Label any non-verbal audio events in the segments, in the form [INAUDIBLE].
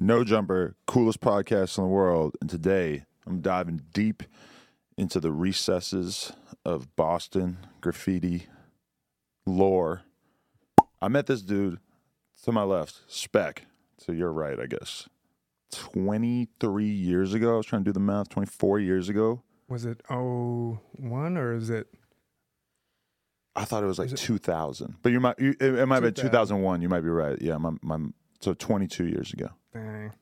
No Jumper, coolest podcast in the world. And today I'm diving deep into the recesses of Boston graffiti lore. I met this dude to my left, Spec. To your right, I guess. 23 years ago. I was trying to do the math. 24 years ago. Was it 01 or is it? I thought it was like Is it- 2000, but you might you, it, it might have been 2001. You might be right. Yeah, my, my so 22 years ago. Dang.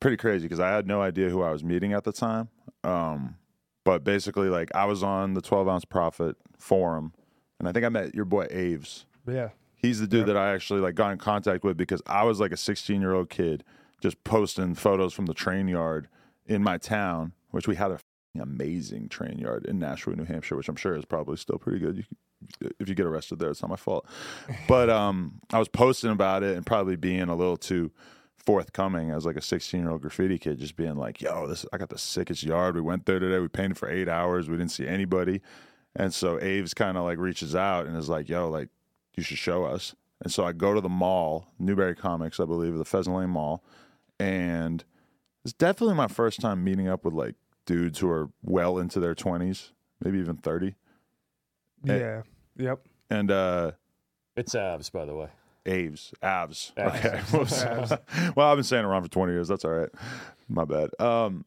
pretty crazy because I had no idea who I was meeting at the time. Um, but basically, like I was on the 12 ounce Prophet forum, and I think I met your boy Aves. Yeah. He's the dude that I actually like got in contact with because I was like a 16 year old kid just posting photos from the train yard in my town, which we had a amazing train yard in Nashua, New Hampshire, which I'm sure is probably still pretty good. You, if you get arrested there, it's not my fault. But um, I was posting about it and probably being a little too forthcoming as like a 16 year old graffiti kid, just being like, "Yo, this I got the sickest yard. We went there today. We painted for eight hours. We didn't see anybody." And so Aves kind of like reaches out and is like, "Yo, like you should show us." And so I go to the mall, Newbury Comics, I believe, the Pheasant Lane Mall, and it's definitely my first time meeting up with like dudes who are well into their 20s, maybe even 30. Hey. Yeah. Yep. And uh It's abs, by the way. Aves, abs. Abs. Okay. [LAUGHS] Abs. [LAUGHS] well, I've been saying it wrong for 20 years. That's all right. My bad. Um,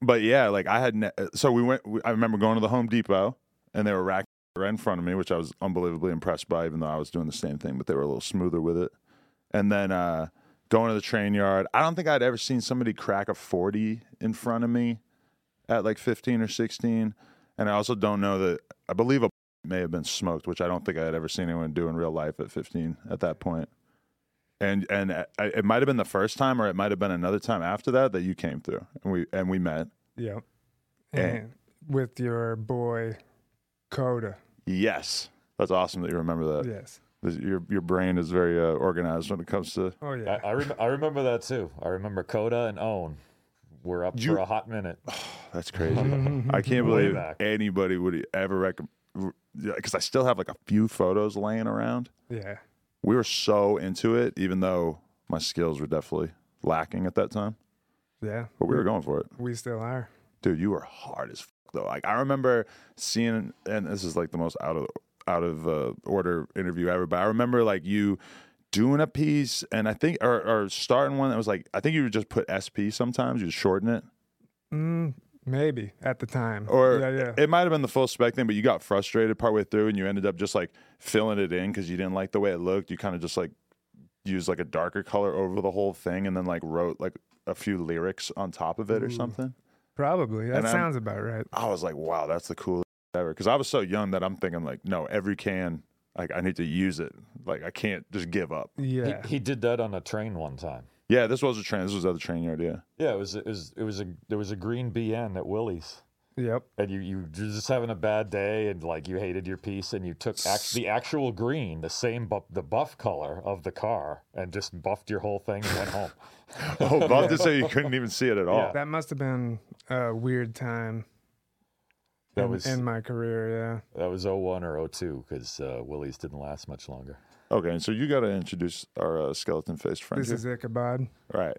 but yeah, like I had, ne- so we went, we, I remember going to the Home Depot and they were racking right in front of me, which I was unbelievably impressed by, even though I was doing the same thing, but they were a little smoother with it. And then, uh, going to the train yard, I don't think I'd ever seen somebody crack a 40 in front of me at like 15 or 16. And I also don't know that, I believe a may have been smoked, which I don't think I had ever seen anyone do in real life at 15 at that point. And and I, it might have been the first time, or it might have been another time after that that you came through, and we and we met. Yep. And- And with your boy Coda. Yes, that's awesome that you remember that. Yes. Your your brain is very uh, organized when it comes to. Oh yeah. I, I, rem- I remember that too. I remember Coda and Own were up You- for a hot minute. [SIGHS] That's crazy. I can't believe back. anybody would ever recommend. Because I still have like a few photos laying around. yeah. We were so into it, even though my skills were definitely lacking at that time. Yeah. But we were going for it. We still are. dude, you were hard as fuck though. Like I remember seeing, and this is like the most out of out of uh, order interview ever. But I remember like you doing a piece, and I think or, or starting one that was like I think you would just put SP sometimes. You shorten it, Mm, maybe at the time. or yeah, yeah. it might have been the full spec thing. But you got frustrated partway through, and you ended up just like filling it in because you didn't like the way it looked. You kind of just like used like a darker color over the whole thing, and then like wrote like a few lyrics on top of it or something. Probably. That And I'm- sounds about right. I was like, wow, that's the coolest ever. Because I was so young that I'm thinking like, no, every can, like I need to use it. Like I can't just give up. Yeah. He, he did that on a train one time. Yeah, this was a train. This was at the train yard. Yeah. Yeah, it was it was it was a there was a green BN at Willie's. yep. And you, you were just having a bad day and like you hated your piece and you took act, the actual green, the same bu- the buff color of the car and just buffed your whole thing and went home. [LAUGHS] Oh, buffed it so you [LAUGHS] couldn't even see it at all. Yeah. That must have been a weird time That in, was in my career. Yeah. That was 01 or 02 because uh, Willie's didn't last much longer. Okay, and so you got to introduce our uh, skeleton faced friend. This is Ichabod, right.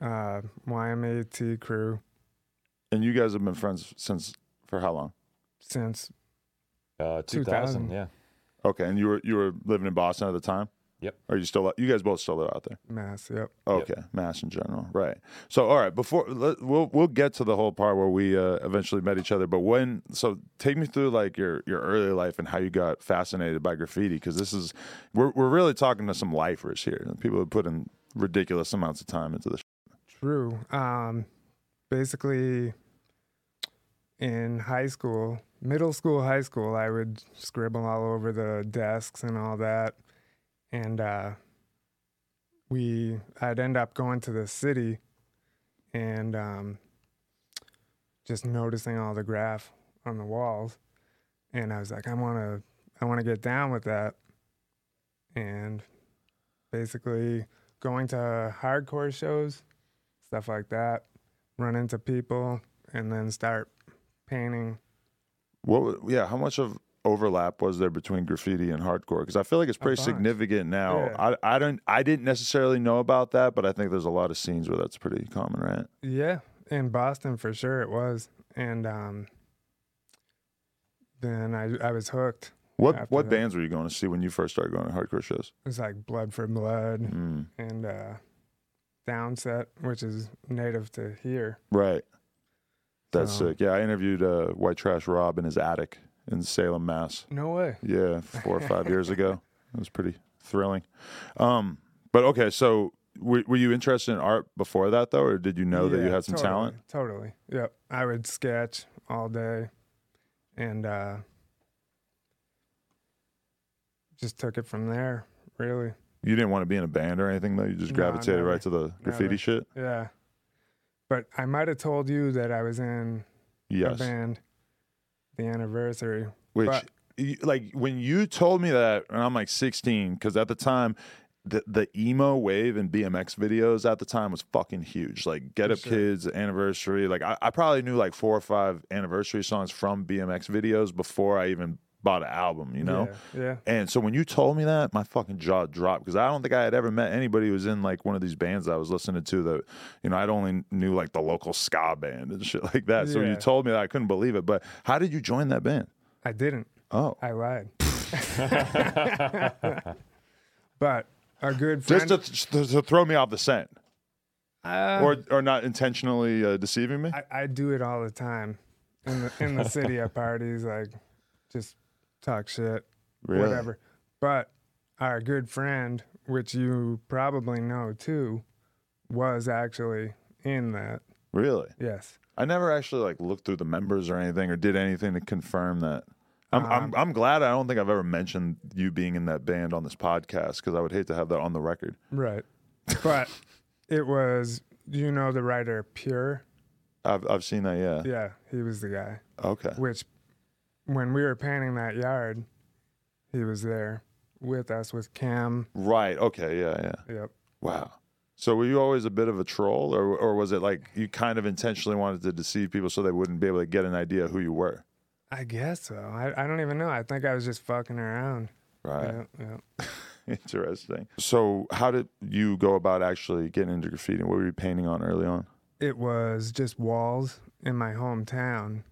uh, YMAT crew And you guys have been friends since for how long? since Uh, 2000, 2000. yeah. Okay, and you were you were living in Boston at the time. Yep. Are you still? You guys both still live out there? Mass. Yep. Okay, mass in general, right? So, all right, before let, we'll we'll get to the whole part where we uh, eventually met each other. But when, so take me through like your your early life and how you got fascinated by graffiti because this is we're we're really talking to some lifers here. People who put in ridiculous amounts of time into this. True. Um, basically, in high school, middle school, high school, I would scribble all over the desks and all that, and uh, we, I'd end up going to the city, and um, just noticing all the graph on the walls, and I was like, I want to, I want to get down with that, and basically going to hardcore shows stuff like that, run into people, and then start painting. What? Yeah, how much of overlap was there between graffiti and hardcore? Because I feel like it's pretty significant now. Yeah. I I don't I didn't necessarily know about that, but I think there's a lot of scenes where that's pretty common, right? Yeah, in Boston for sure it was, and um, then I I was hooked. What what that. bands were you going to see when you first started going to hardcore shows? It was like Blood for Blood Mm, and uh, Downset, which is native to here. right. That's So- sick. Yeah, I interviewed uh, White Trash Rob in his attic in Salem, Mass. No way. Yeah, four or five years ago. [LAUGHS] It was pretty thrilling. Um, but okay, so were, were you interested in art before that though, or did you know that you had some totally, talent? Totally. Yep. I would sketch all day, and uh, just took it from there. Really. You didn't want to be in a band or anything though. You just No, gravitated never. right to the graffiti Never. shit. Yeah. But I might have told you that I was in a Yes. band, the anniversary. Which, but- like, when you told me that, and I'm like 16, because at the time, the the emo wave and BMX videos at the time was fucking huge. Like, Get Up sure. Kids, Anniversary. Like, I, I probably knew like four or five anniversary songs from BMX videos before I even bought an album. You know. Yeah. yeah. And so when you told me that, my fucking jaw dropped because I don't think I had ever met anybody who was in like one of these bands I was listening to that, you know, I'd only knew like the local ska band and [LAUGHS] shit like that. So when you told me that, I couldn't believe it. But how did you join that band? I didn't. Oh, I lied. [LAUGHS] [LAUGHS] but our good friend. just to, to, to throw me off the scent Uh, or or not intentionally uh, deceiving me? I, I do it all the time in the in the city at parties, like just talk shit, Really? whatever. But our good friend, which you probably know too, was actually in that. Really? Yes. I never actually like looked through the members or anything or did anything to confirm that. I'm, I'm Um, I'm glad I don't think I've ever mentioned you being in that band on this podcast because I would hate to have that on the record. Right. But [LAUGHS] it was, you know, the writer Pure. I've I've seen that. Yeah. Yeah, he was the guy. Okay. Which, when we were painting that yard, he was there with us with Cam. Right. Okay. Yeah. Yeah. Yep. Wow. So were you always a bit of a troll, or or was it like you kind of intentionally wanted to deceive people so they wouldn't be able to get an idea who you were? I guess so. I, I don't even know. I think I was just fucking around. Right. Yeah, yeah. [LAUGHS] Interesting. So how did you go about actually getting into graffiti? What were you painting on early on? It was just walls in my hometown.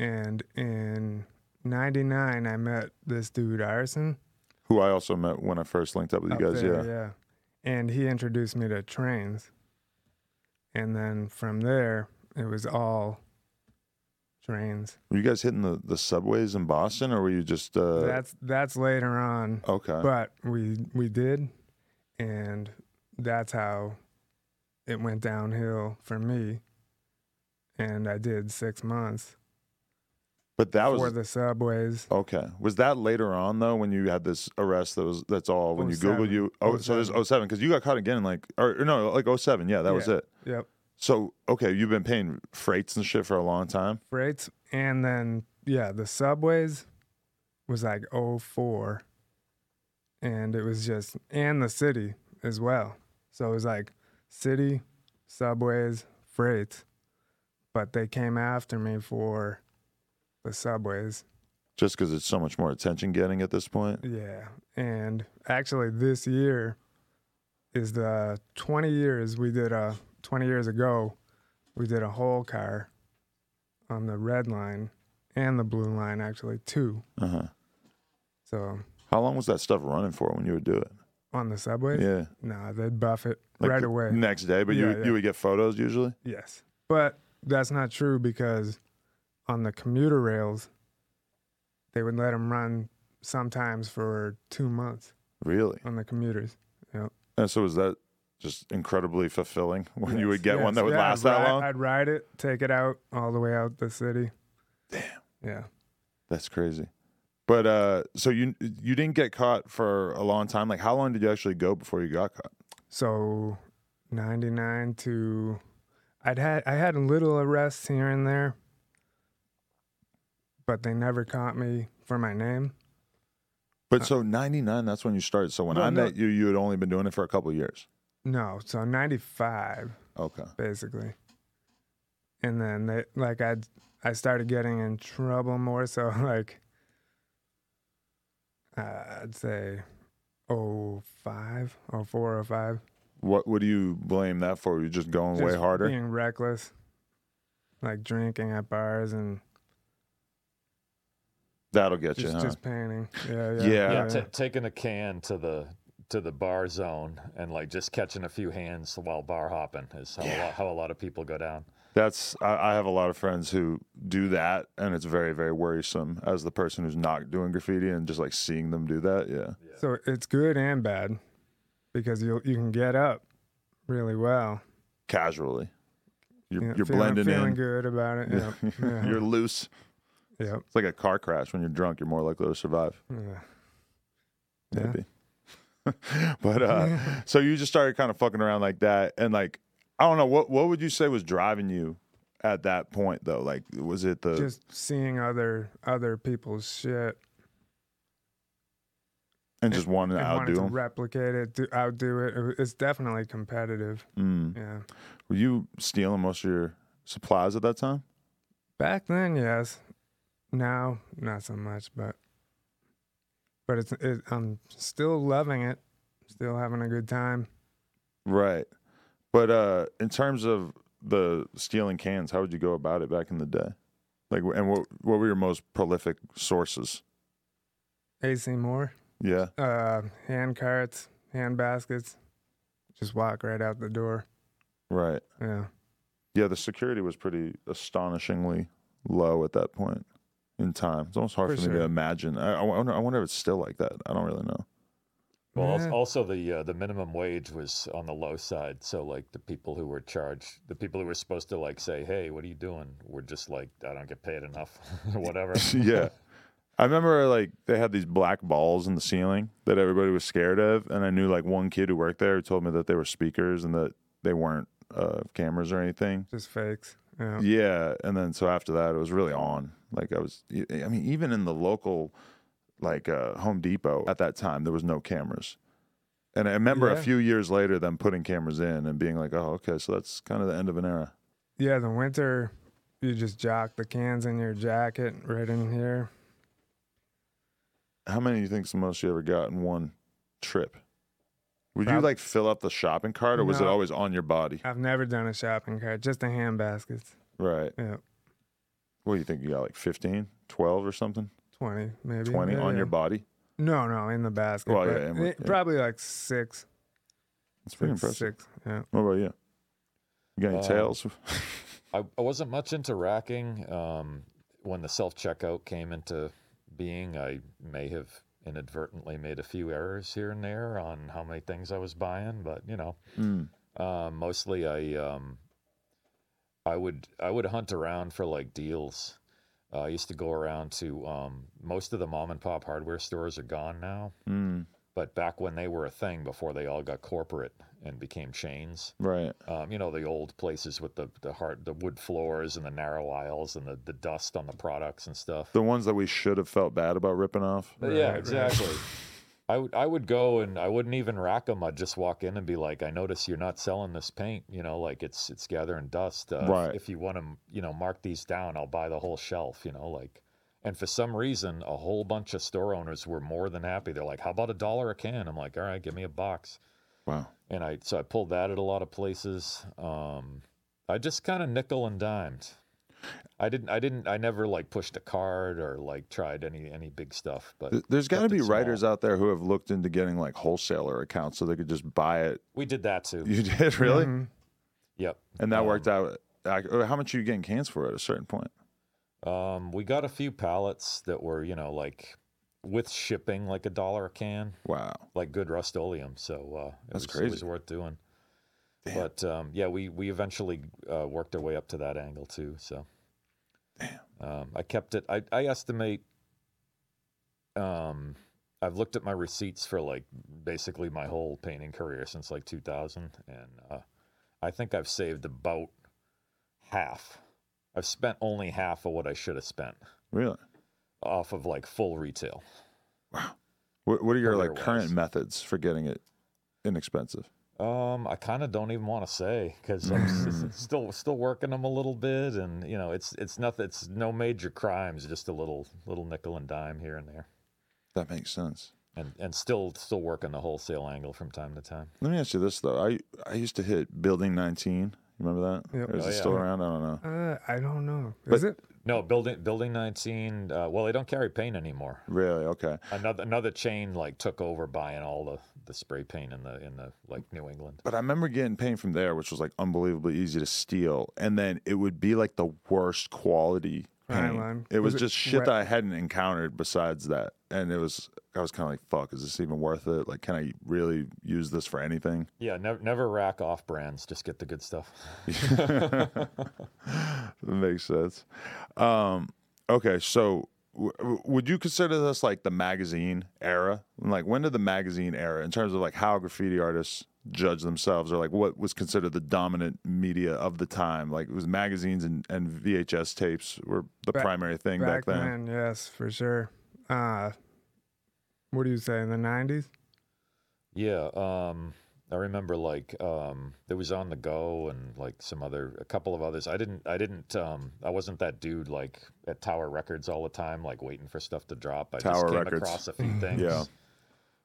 And in 99, I met this dude, Arson. Who I also met when I first linked up with you guys. there, yeah. yeah. And he introduced me to trains. And then from there, it was all trains. Were you guys hitting the, the subways in Boston, or were you just? Uh, that's that's later on, okay. but we we did, and that's how it went downhill for me. And I did six months But that was for the subways. Okay. Was that later on though when you had this arrest that was that's all when you Google oh you oh so there's 07 because you got caught again in like or, or no like 07 yeah that was it. Yep, So okay you've been paying freights and shit for a long time. freights, and then yeah, the subways was like 04 and it was just and the city as well. So it was like city, subways, freights, but they came after me for the subways. Just because it's so much more attention getting at this point. Yeah, and actually this year is the 20 years we did a 20 years ago we did a whole car on the red line and the blue line actually two. Uh huh. So How long was that stuff running for when you would do it? on the subways, Yeah. nah, they'd buff it Like right away. Next day, but you Yeah, yeah. you would get photos usually. Yes. But that's not true because on the commuter rails, they would let them run sometimes for two months Really? on the commuters. Yep. And so was that just incredibly fulfilling when you would Yes, get one that would Yeah, last I'd that ride- long? I'd ride it, take it out all the way out the city. Damn. Yeah. That's crazy. But uh, so you you didn't get caught for a long time. Like, how long did you actually go before you got caught? So 99 to I'd had I had little arrests here and there, but they never caught me for my name. But so ninety nine, that's when you started. So when Uh, No, I no. met you, you had only been doing it for a couple of years. No, so 95 Okay. basically. And then they like I I started getting in trouble more so [LAUGHS] like Uh, I'd say oh five, oh four, oh five. What what do you blame that for? You're just going way harder. Being reckless, like drinking at bars and That'll get you, just huh? just painting. Yeah, yeah, Yeah. Yeah, ta taking a can to the to the bar zone and like just catching a few hands while bar hopping is how, a, lot, how a lot of people go down. That's I, I have a lot of friends who do that, and it's very very worrisome as the person who's not doing graffiti and just like seeing them do that. Yeah, So it's good and bad because you you can get up really well. casually, you're Yeah, you're feeling, blending feeling in. good about it. [LAUGHS] Yeah, yeah, you're loose. Yeah, It's like a car crash. When you're drunk, you're more likely to survive. yeah. Yeah. Maybe. [LAUGHS] but uh, so you just started kind of fucking around like that, and like I don't know what what would you say was driving you at that point though? Like was it the Just seeing other other people's shit and just wanting to and wanted to replicate it, do, outdo it. It- It's definitely competitive. Mm. Yeah. Were you stealing most of your supplies at that time? Back then, yes. Now, not so much, but but it's it, I'm still loving it. Still having a good time. Right. But uh in terms of the stealing cans, how would you go about it back in the day? Like and what what were your most prolific sources? AC Moore, Yeah. uh, hand carts, hand baskets. Just walk right out the door. Right. Yeah. Yeah, the security was pretty astonishingly low at that point in time. It's almost hard for, For me to imagine. I, I wonder I wonder if it's still like that. I don't really know. Well, Yeah. also the uh, the minimum wage was on the low side, so like the people who were charged, the people who were supposed to like say, "Hey, what are you doing?" were just like, "I don't get paid enough," or [LAUGHS] whatever. [LAUGHS] yeah. I remember like they had these black balls in the ceiling that everybody was scared of, and I knew like one kid who worked there who told me that they were speakers and that they weren't uh, cameras or anything. Just fakes. Yeah. Yeah, and then so after that, it was really on. Like I was, I mean, even in the local, like uh, Home Depot at that time, there was no cameras. And I remember a few years later them putting cameras in and being like, "Oh, okay, so that's kind of the end of an era." Yeah, the winter, you just jock the cans in your jacket right in here. How many do you think's the most you ever got in one trip? Would you like fill up the shopping cart, or was it always on your body? I've never done a shopping cart, just the hand baskets. Right. Yeah, What do you think? You got like 15, 12 or something? 20 maybe. 20 Yeah, on yeah. your body? No, no, in the basket. Well, yeah, but and with- yeah. Probably like six. That's pretty six, impressive. Six, yeah. What about you? You got any Um, tails? [LAUGHS] I, I wasn't much into racking. Um, when the self checkout came into being, I may have inadvertently made a few errors here and there on how many things I was buying, but you know, Mm. uh, mostly I um, I would I would hunt around for like deals. Uh, I used to go around to um, most of the mom and pop hardware stores are gone now, Mm. but back when they were a thing before they all got corporate and became chains, Right. um, you know the old places with the the hard the wood floors and the narrow aisles and the, the dust on the products and stuff. The ones that we should have felt bad about ripping off. But yeah, exactly. right. [LAUGHS] I would I would go and I wouldn't even rack them. I'd just walk in and be like, I notice you're not selling this paint. You know, like it's it's gathering dust. Uh, if- Right. If, you want to, you know, mark these down, I'll buy the whole shelf. You know, like. And for some reason, a whole bunch of store owners were more than happy. They're like, "How about a dollar a can?" I'm like, "All right, give me a box." Wow. And I so I pulled that at a lot of places. Um, I just kind of nickel and dimed. I didn't. I didn't. I never like pushed a card or like tried any any big stuff. But There's got to be it small. writers out there who have looked into getting like wholesaler accounts so they could just buy it. we did that too. You did really, Mhm. Yep. and that Um, worked out. Uh, How much are you getting cans for at a certain point? Um, we got a few pallets that were, you know, like with shipping, like a dollar a can, Wow. like good Rust-Oleum. So uh, it That's was, crazy. It was worth doing. Damn. But um, yeah, we we eventually uh, worked our way up to that angle too. So Damn. um, I kept it. I I estimate. Um, I've looked at my receipts for like basically my whole painting career since like 2000, and uh, I think I've saved about half. I've spent only half of what I should have spent Really? off of like full retail. Wow. What, what are your like current methods for getting it inexpensive? Um, I kind of don't even want to say because I'm s- s- [LAUGHS] still still working them a little bit, and you know, it's it's nothing. It's no major crimes, just a little little nickel and dime here and there. That makes sense. and and still still working the wholesale angle from time to time. Let me ask you this though. I I used to hit Building 19. Remember that? Yep. Or is Oh, it yeah. still around? I don't know. Uh, I don't know. But- Is it? No, building building 19. Uh, well, they don't carry paint anymore. Really? Okay. Another another chain like took over buying all the, the spray paint in the in the like New England. But I remember getting paint from there, which was like unbelievably easy to steal, and then it would be like the worst quality paint. Rhineline. It was, Was it just shit wet? that I hadn't encountered besides that, and it was I was kind of like, "Fuck, is this even worth it? Like, can I really use this for anything?" Yeah, never never rack off brands. Just get the good stuff. [LAUGHS] makes sense. Um, okay, so w- w- would you consider this like the magazine era? Like, when did the magazine era, in terms of like how graffiti artists judge themselves, or like what was considered the dominant media of the time? Like, it was magazines and, and VHS tapes were the Back- primary thing back, Back then. then, yes, for sure. Uh, what do you say in the '90s? Yeah, um, I remember like um, there was on the go and like some other a couple of others. I didn't I didn't um, I wasn't that dude like at Tower Records all the time, like waiting for stuff to drop. I Tower just came Records. across a few [CLEARS THROAT] things. Yeah.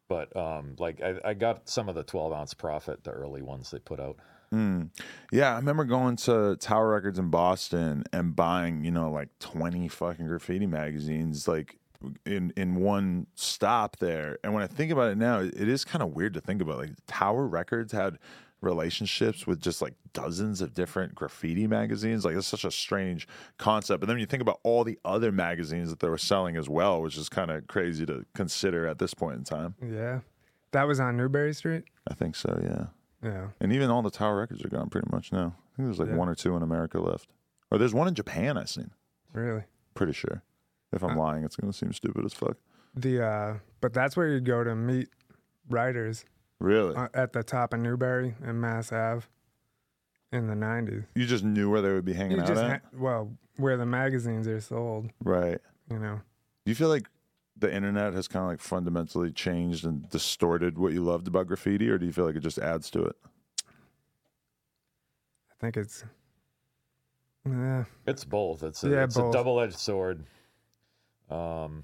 But um, like I, I got some of the 12 ounce Prophet, the early ones they put out. Mm. Yeah, I remember going to Tower Records in Boston and buying, you know, like 20 fucking graffiti magazines, like in in one stop there. And when I think about it now, it is kind of weird to think about. Like Tower Records had relationships with just like dozens of different graffiti magazines. Like it's such a strange concept. But then you think about all the other magazines that they were selling as well, which is kind of crazy to consider at this point in time. Yeah, that was on Newbury Street. I think so, yeah. Yeah, And even all the Tower records are gone pretty much now. I think there's like Yeah. one or two in America left. Or there's one in Japan I've seen. really. Pretty sure. If I'm Uh, lying, it's gonna seem stupid as fuck. The uh, but that's where you'd go to meet writers Really? uh, at the top of Newbury and Mass Ave in the '90s. you just knew where they would be hanging You out just at? ha- well, where the magazines are sold. right. You know, Do you feel like the internet has kind of like fundamentally changed and distorted what you loved about graffiti, or do you feel like it just adds to it? I think it's. Yeah, It's both. It's a, Yeah, it's both. a double-edged sword. Um,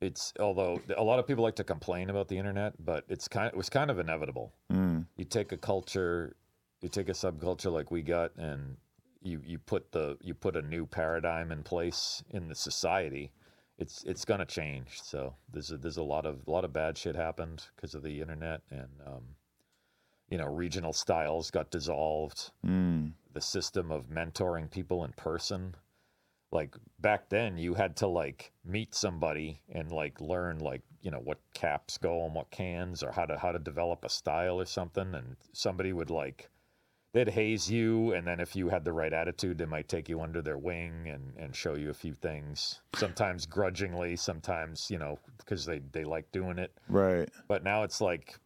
it's although a lot of people like to complain about the internet, but it's kind it was kind of inevitable. Mm. You take a culture, you take a subculture like we got, and you you put the you put a new paradigm in place in the society. It's it's gonna change. So there's a, there's a lot of a lot of bad shit happened because of the internet, and um, you know regional styles got dissolved Mm. the system of mentoring people in person like back then you had to like meet somebody and like learn like you know what caps go on what cans or how to how to develop a style or something and somebody would like they'd haze you and then if you had the right attitude they might take you under their wing and and show you a few things sometimes grudgingly sometimes you know because they they like doing it Right. but now it's like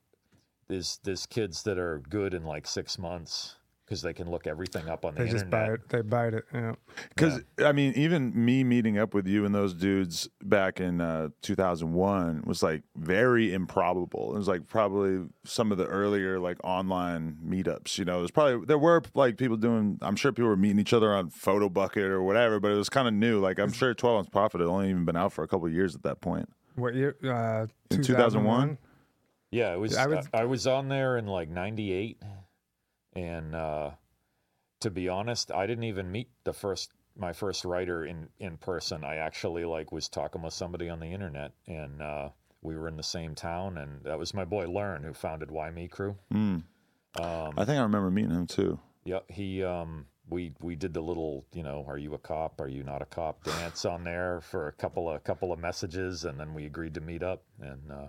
there's there's kids that are good in like six months because they can look everything up on the they just buy internet. it. They bite it. Yeah. Because I mean, even me meeting up with you and those dudes back in uh, 2001 was like very improbable. It was like probably some of the earlier like online meetups. You know, there's probably there were like people doing. I'm sure people were meeting each other on Photo Bucket or whatever, but it was kind of new. Like I'm sure 12 Ounce Prophet had only even been out for a couple of years at that point. What year? Uh, In 2001? 2001? Yeah, it was. I I would- was, I was on there in like '98, and uh, to be honest, I didn't even meet the first my first writer in in person. I actually like was talking with somebody on the internet, and uh, we were in the same town, and that was my boy Learn who founded Why Me Crew. Mm. Um, I think I remember meeting him too. Yeah, he um we we did the little, you know, are you a cop, are you not a cop dance on there for a couple of couple of messages and then we agreed to meet up and uh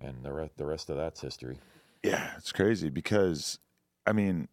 and the re- the rest of that's history. Yeah, it's crazy because I mean,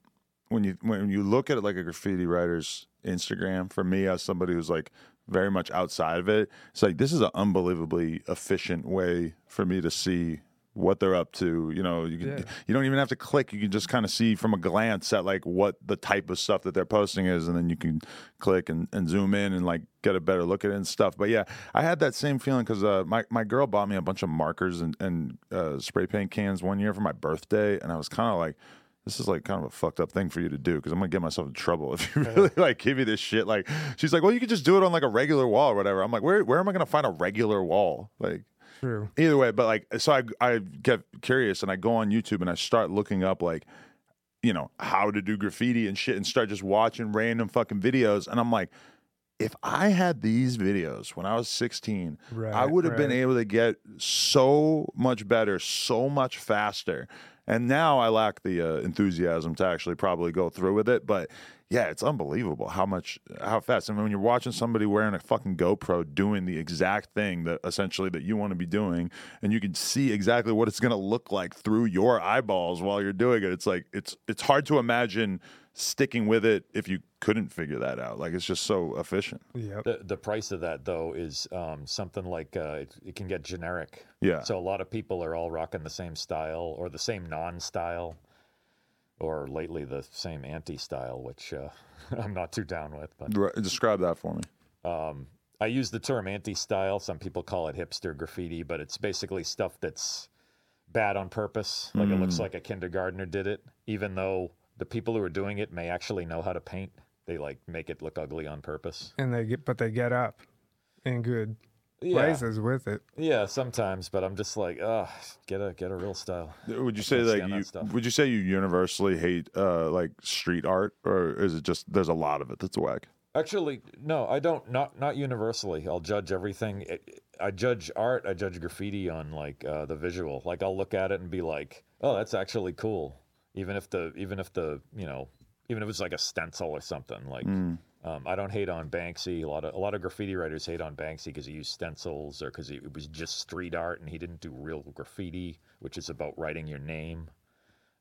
when you when you look at it like a graffiti writer's Instagram, for me as somebody who's like very much outside of it, it's like this is an unbelievably efficient way for me to see what they're up to. You know, you can, Yeah. you don't even have to click. You can just kind of see from a glance at like what the type of stuff that they're posting is, and then you can click and, and zoom in and like get a better look at it and stuff. But yeah, I had that same feeling because uh, my my girl bought me a bunch of markers and and uh, spray paint cans one year for my birthday, and I was kind of like. this is like kind of a fucked up thing for you to do because I'm gonna get myself in trouble [LAUGHS] if you really [LAUGHS] like give me this shit. Like she's like, well, you could just do it on like a regular wall or whatever. I'm like, where where am I gonna find a regular wall? Like True. either way, but like so I I get curious and I go on YouTube and I start looking up like you know how to do graffiti and shit and start just watching random fucking videos and I'm like. If I had these videos when I was 16, I would have been able to get so much better, so much faster. And now I lack the uh, enthusiasm to actually probably go through with it. But yeah, it's unbelievable how much, how fast. I mean, when you're watching somebody wearing a fucking GoPro doing the exact thing that essentially that you want to be doing, and you can see exactly what it's going to look like through your eyeballs while you're doing it. It's like it's it's hard to imagine sticking with it if you couldn't figure that out. Like it's just so efficient. Yep. The, the price of that though is um, something like uh, it, it can get generic. Yeah. So a lot of people are all rocking the same style or the same non-style, or lately the same anti-style, which uh, [LAUGHS] I'm not too down with. But Describe that for me. um, I use the term anti-style. Some people call it hipster graffiti, but it's basically stuff that's bad on purpose. Like it looks like a kindergartner did it, even though the people who are doing it may actually know how to paint. They like make it look ugly on purpose. And they get, but they get up in good Yeah. places with it. Yeah, sometimes, but I'm just like, ugh, get a get a real style. Would you say can't that stand that you stuff. would you say you universally hate uh, like street art, or is it just there's a lot of it that's whack? Actually, no, I don't. Not not universally. I'll judge everything. It- I judge art. I judge graffiti on like uh, the visual. Like I'll look at it and be like, oh, that's actually cool. Even if the even if the you know even if it's like a stencil or something. Like Mm. um, I don't hate on Banksy. A lot of a lot of graffiti writers hate on Banksy because he used stencils or because it was just street art and he didn't do real graffiti, which is about writing your name.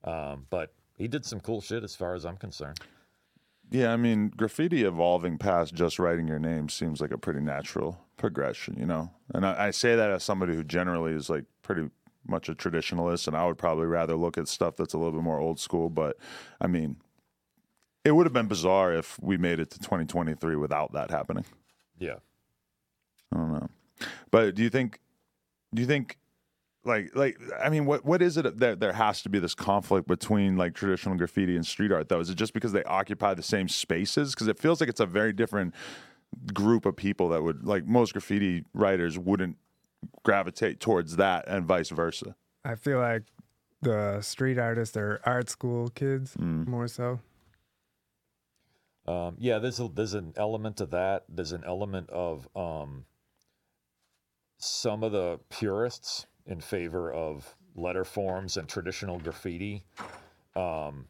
Um, but he did some cool shit as far as I'm concerned. Yeah, I mean, graffiti evolving past just writing your name seems like a pretty natural progression, you know. And I, I say that as somebody who generally is like pretty much a traditionalist, and I would probably rather look at stuff that's a little bit more old school. But I mean, it would have been bizarre if we made it to 2023 without that happening. Yeah. I don't know. But do you think do you think like like I mean what what is it that there has to be this conflict between like traditional graffiti and street art though? Is it just because they occupy the same spaces? Because it feels like it's a very different group of people that would like most graffiti writers wouldn't gravitate towards that and vice versa. I feel like the street artists are art school kids Mm. more so. Um, yeah, there's a, there's an element of that. There's an element of um, some of the purists in favor of letter forms and traditional graffiti um,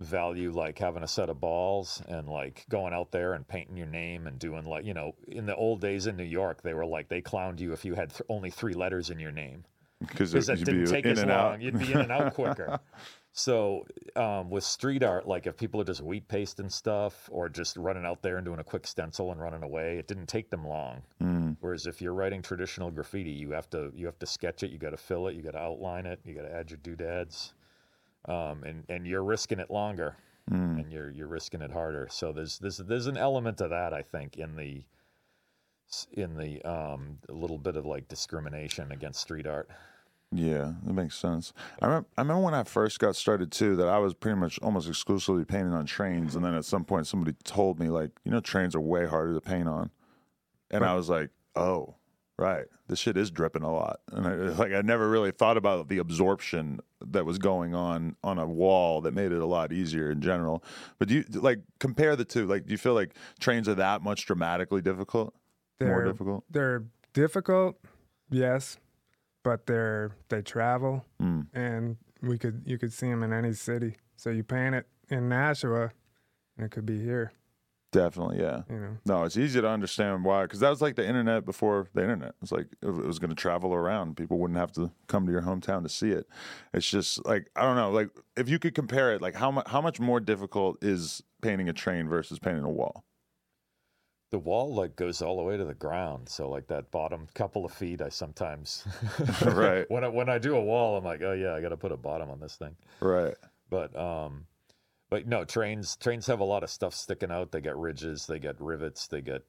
value like having a set of balls and like going out there and painting your name and doing like you know in the old days in New York they were like they clowned you if you had th- only three letters in your name Because it didn't be take in as long. out. You'd be in and out quicker. [LAUGHS] so um, with street art, like if people are just wheat pasting stuff or just running out there and doing a quick stencil and running away, it didn't take them long. Mm. Whereas if you're writing traditional graffiti, you have to you have to sketch it, you got to fill it, you got to outline it, you got to add your doodads, um, and and you're risking it longer Mm. and you're you're risking it harder. So there's there's there's an element of that I think in the in the um, little bit of like discrimination against street art. Yeah, that makes sense. I remember, I remember when I first got started too that I was pretty much almost exclusively painting on trains, and then at some point somebody told me like, you know, trains are way harder to paint on, and I was like, oh, right, this shit is dripping a lot, and I, [LAUGHS] like I never really thought about the absorption that was going on on a wall that made it a lot easier in general. But do you like compare the two? Like, do you feel like trains are that much dramatically difficult, They're More difficult? they're difficult, yes, but they're they travel Mm. and we could you could see them in any city. So you paint it in Nashua, and it could be here. Definitely, yeah. You know, No, it's easy to understand why, because that was like the internet before the internet. It's like it was going to travel around, people wouldn't have to come to your hometown to see it. It's just like I don't know, like if you could compare it, like how much how much more difficult is painting a train versus painting a wall? The wall like goes all the way to the ground so like that bottom couple of feet i sometimes [LAUGHS] Right. when i when i do a wall i'm like oh yeah i gotta put a bottom on this thing Right. but um but no trains trains have a lot of stuff sticking out they get ridges they get rivets they get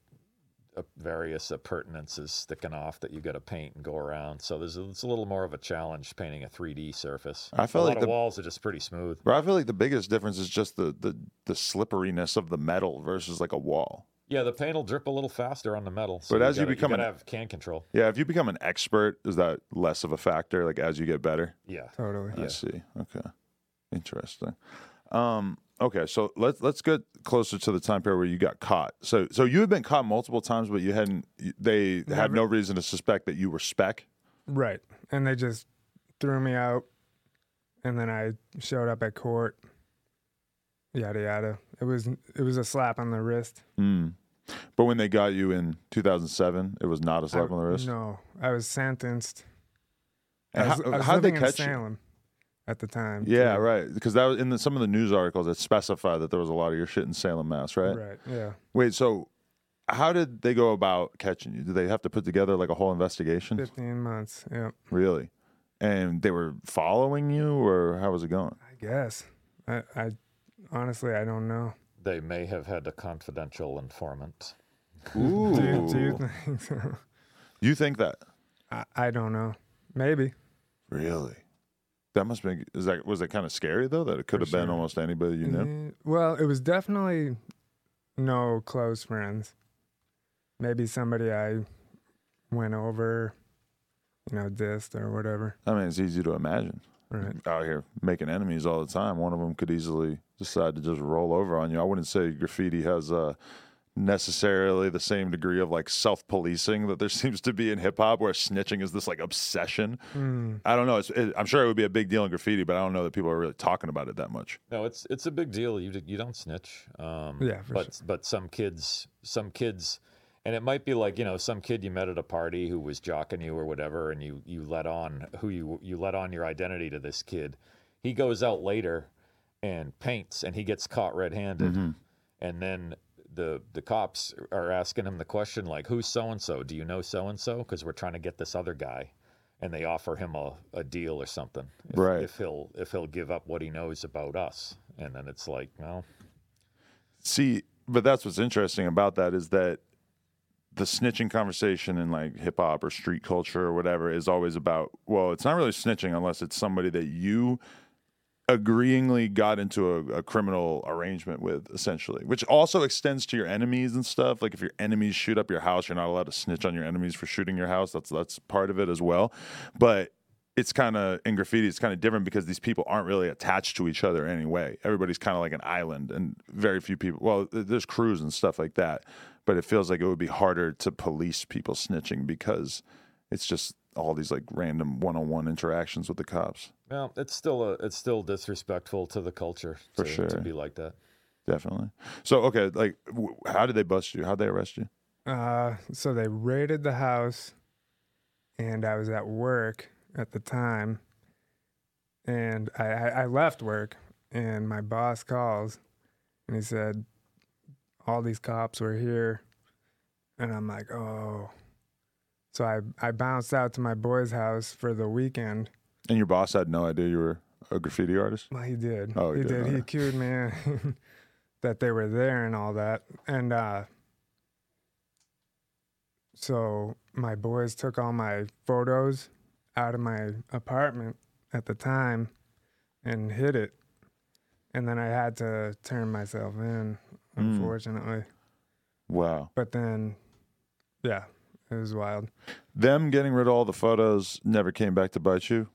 uh, various appurtenances sticking off that you got to paint and go around. So there's a, it's a little more of a challenge painting a 3D surface. I feel a like lot the- walls are just pretty smooth. But I feel like the biggest difference is just the the the slipperiness of the metal versus like a wall. Yeah, the paint will drip a little faster on the metal. So But as you gotta, become gotta an- have can control. Yeah, if you become an expert, is that less of a factor? Like as you get better. Yeah. Totally. I see. Okay, interesting. Um, okay, so let's let's get closer to the time period where you got caught. So so you had been caught multiple times, but you hadn't. you- They had no reason to suspect that you were spec. Right. And they just threw me out. And then I showed up at court. Yada yada. It was it was a slap on the wrist. Mm. But when they got you in 2007, it was not a slap I- on the wrist. No, I was sentenced. And I was, how, I was how'd they catch you? At the time. Yeah, too. right. Because that was in the, some of the news articles that specified that there was a lot of your shit in Salem, Mass. Right? Right. Yeah. Wait, so how did they go about catching you? Did they have to put together like a whole investigation? Fifteen months. Yeah. Really? And they were following you, or how was it going? I guess. I, I honestly I don't know. They may have had a confidential informant. Ooh, [LAUGHS] Do you, do you think so? you think that? I, I don't know. Maybe. Really? That must be. Is that was it kind of scary though? That it could For have been almost anybody you knew. Eh, Well, it was definitely no close friends. Maybe somebody I went over, you know, dissed or whatever. I mean, it's easy to imagine. Right. Out here making enemies all the time. One of them could easily decide to just roll over on you. I wouldn't say graffiti has uh, necessarily the same degree of like self policing that there [LAUGHS] seems to be in hip hop, where snitching is this like obsession. Mm, I don't know. It's, it, I'm sure it would be a big deal in graffiti, but I don't know that people are really talking about it that much. No, it's it's a big deal. You you don't snitch. Um, Yeah, for but but some kids some kids, and it might be like you know some kid you met at a party who was jocking you or whatever, and you you let on who you you let on your identity to this kid. He goes out later and paints, and he gets caught red-handed, Mm-hmm. and then. The, the cops are asking him the question like who's so and so do you know so and so because we're trying to get this other guy and they offer him a, a deal or something if, Right. if he'll if he'll give up what he knows about us and then it's like well See, but that's what's interesting about that is that the snitching conversation in like hip hop or street culture or whatever is always about, well, it's not really snitching unless it's somebody that you agreeingly got into a, a criminal arrangement with, essentially, which also extends to your enemies and stuff. Like if your enemies shoot up your house, you're not allowed to snitch on your enemies for shooting your house. That's that's part of it as well. But it's kind of in graffiti it's kind of different because these people aren't really attached to each other anyway everybody's kind of like an island and very few people well there's crews and stuff like that but it feels like it would be harder to police people snitching because it's just all these like random one-on-one interactions with the cops. Well it's still a it's still disrespectful to the culture For to, sure. to be like that. Definitely. So okay like w- how did they bust you? How'd they arrest you? Uh, so they raided the house, and I was at work at the time, and I, I, I left work, and my boss calls, and he said, all these cops were here, and I'm like, oh. So I I bounced out to my boy's house for the weekend. and your boss had no idea you were a graffiti artist Well, he did. Oh, he he did, did. He cued me in [LAUGHS] that they were there and all that. And uh, so my boys took all my photos out of my apartment at the time and hid it. And then I had to turn myself in, Mm. unfortunately. wow But then, yeah, it was wild. them getting rid of all the photos never came back to bite you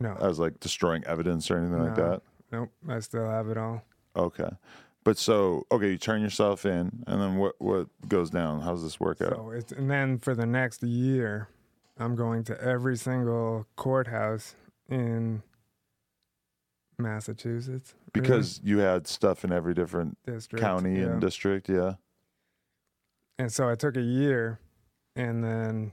No, as like destroying evidence or anything like that nope, I still have it all. Okay. But so okay, you turn yourself in, and then what what goes down? How does this work out? So it's and then for the next year, I'm going to every single courthouse in Massachusetts really, Because you had stuff in every different district, county yeah. and district, yeah. and so it took a year, and then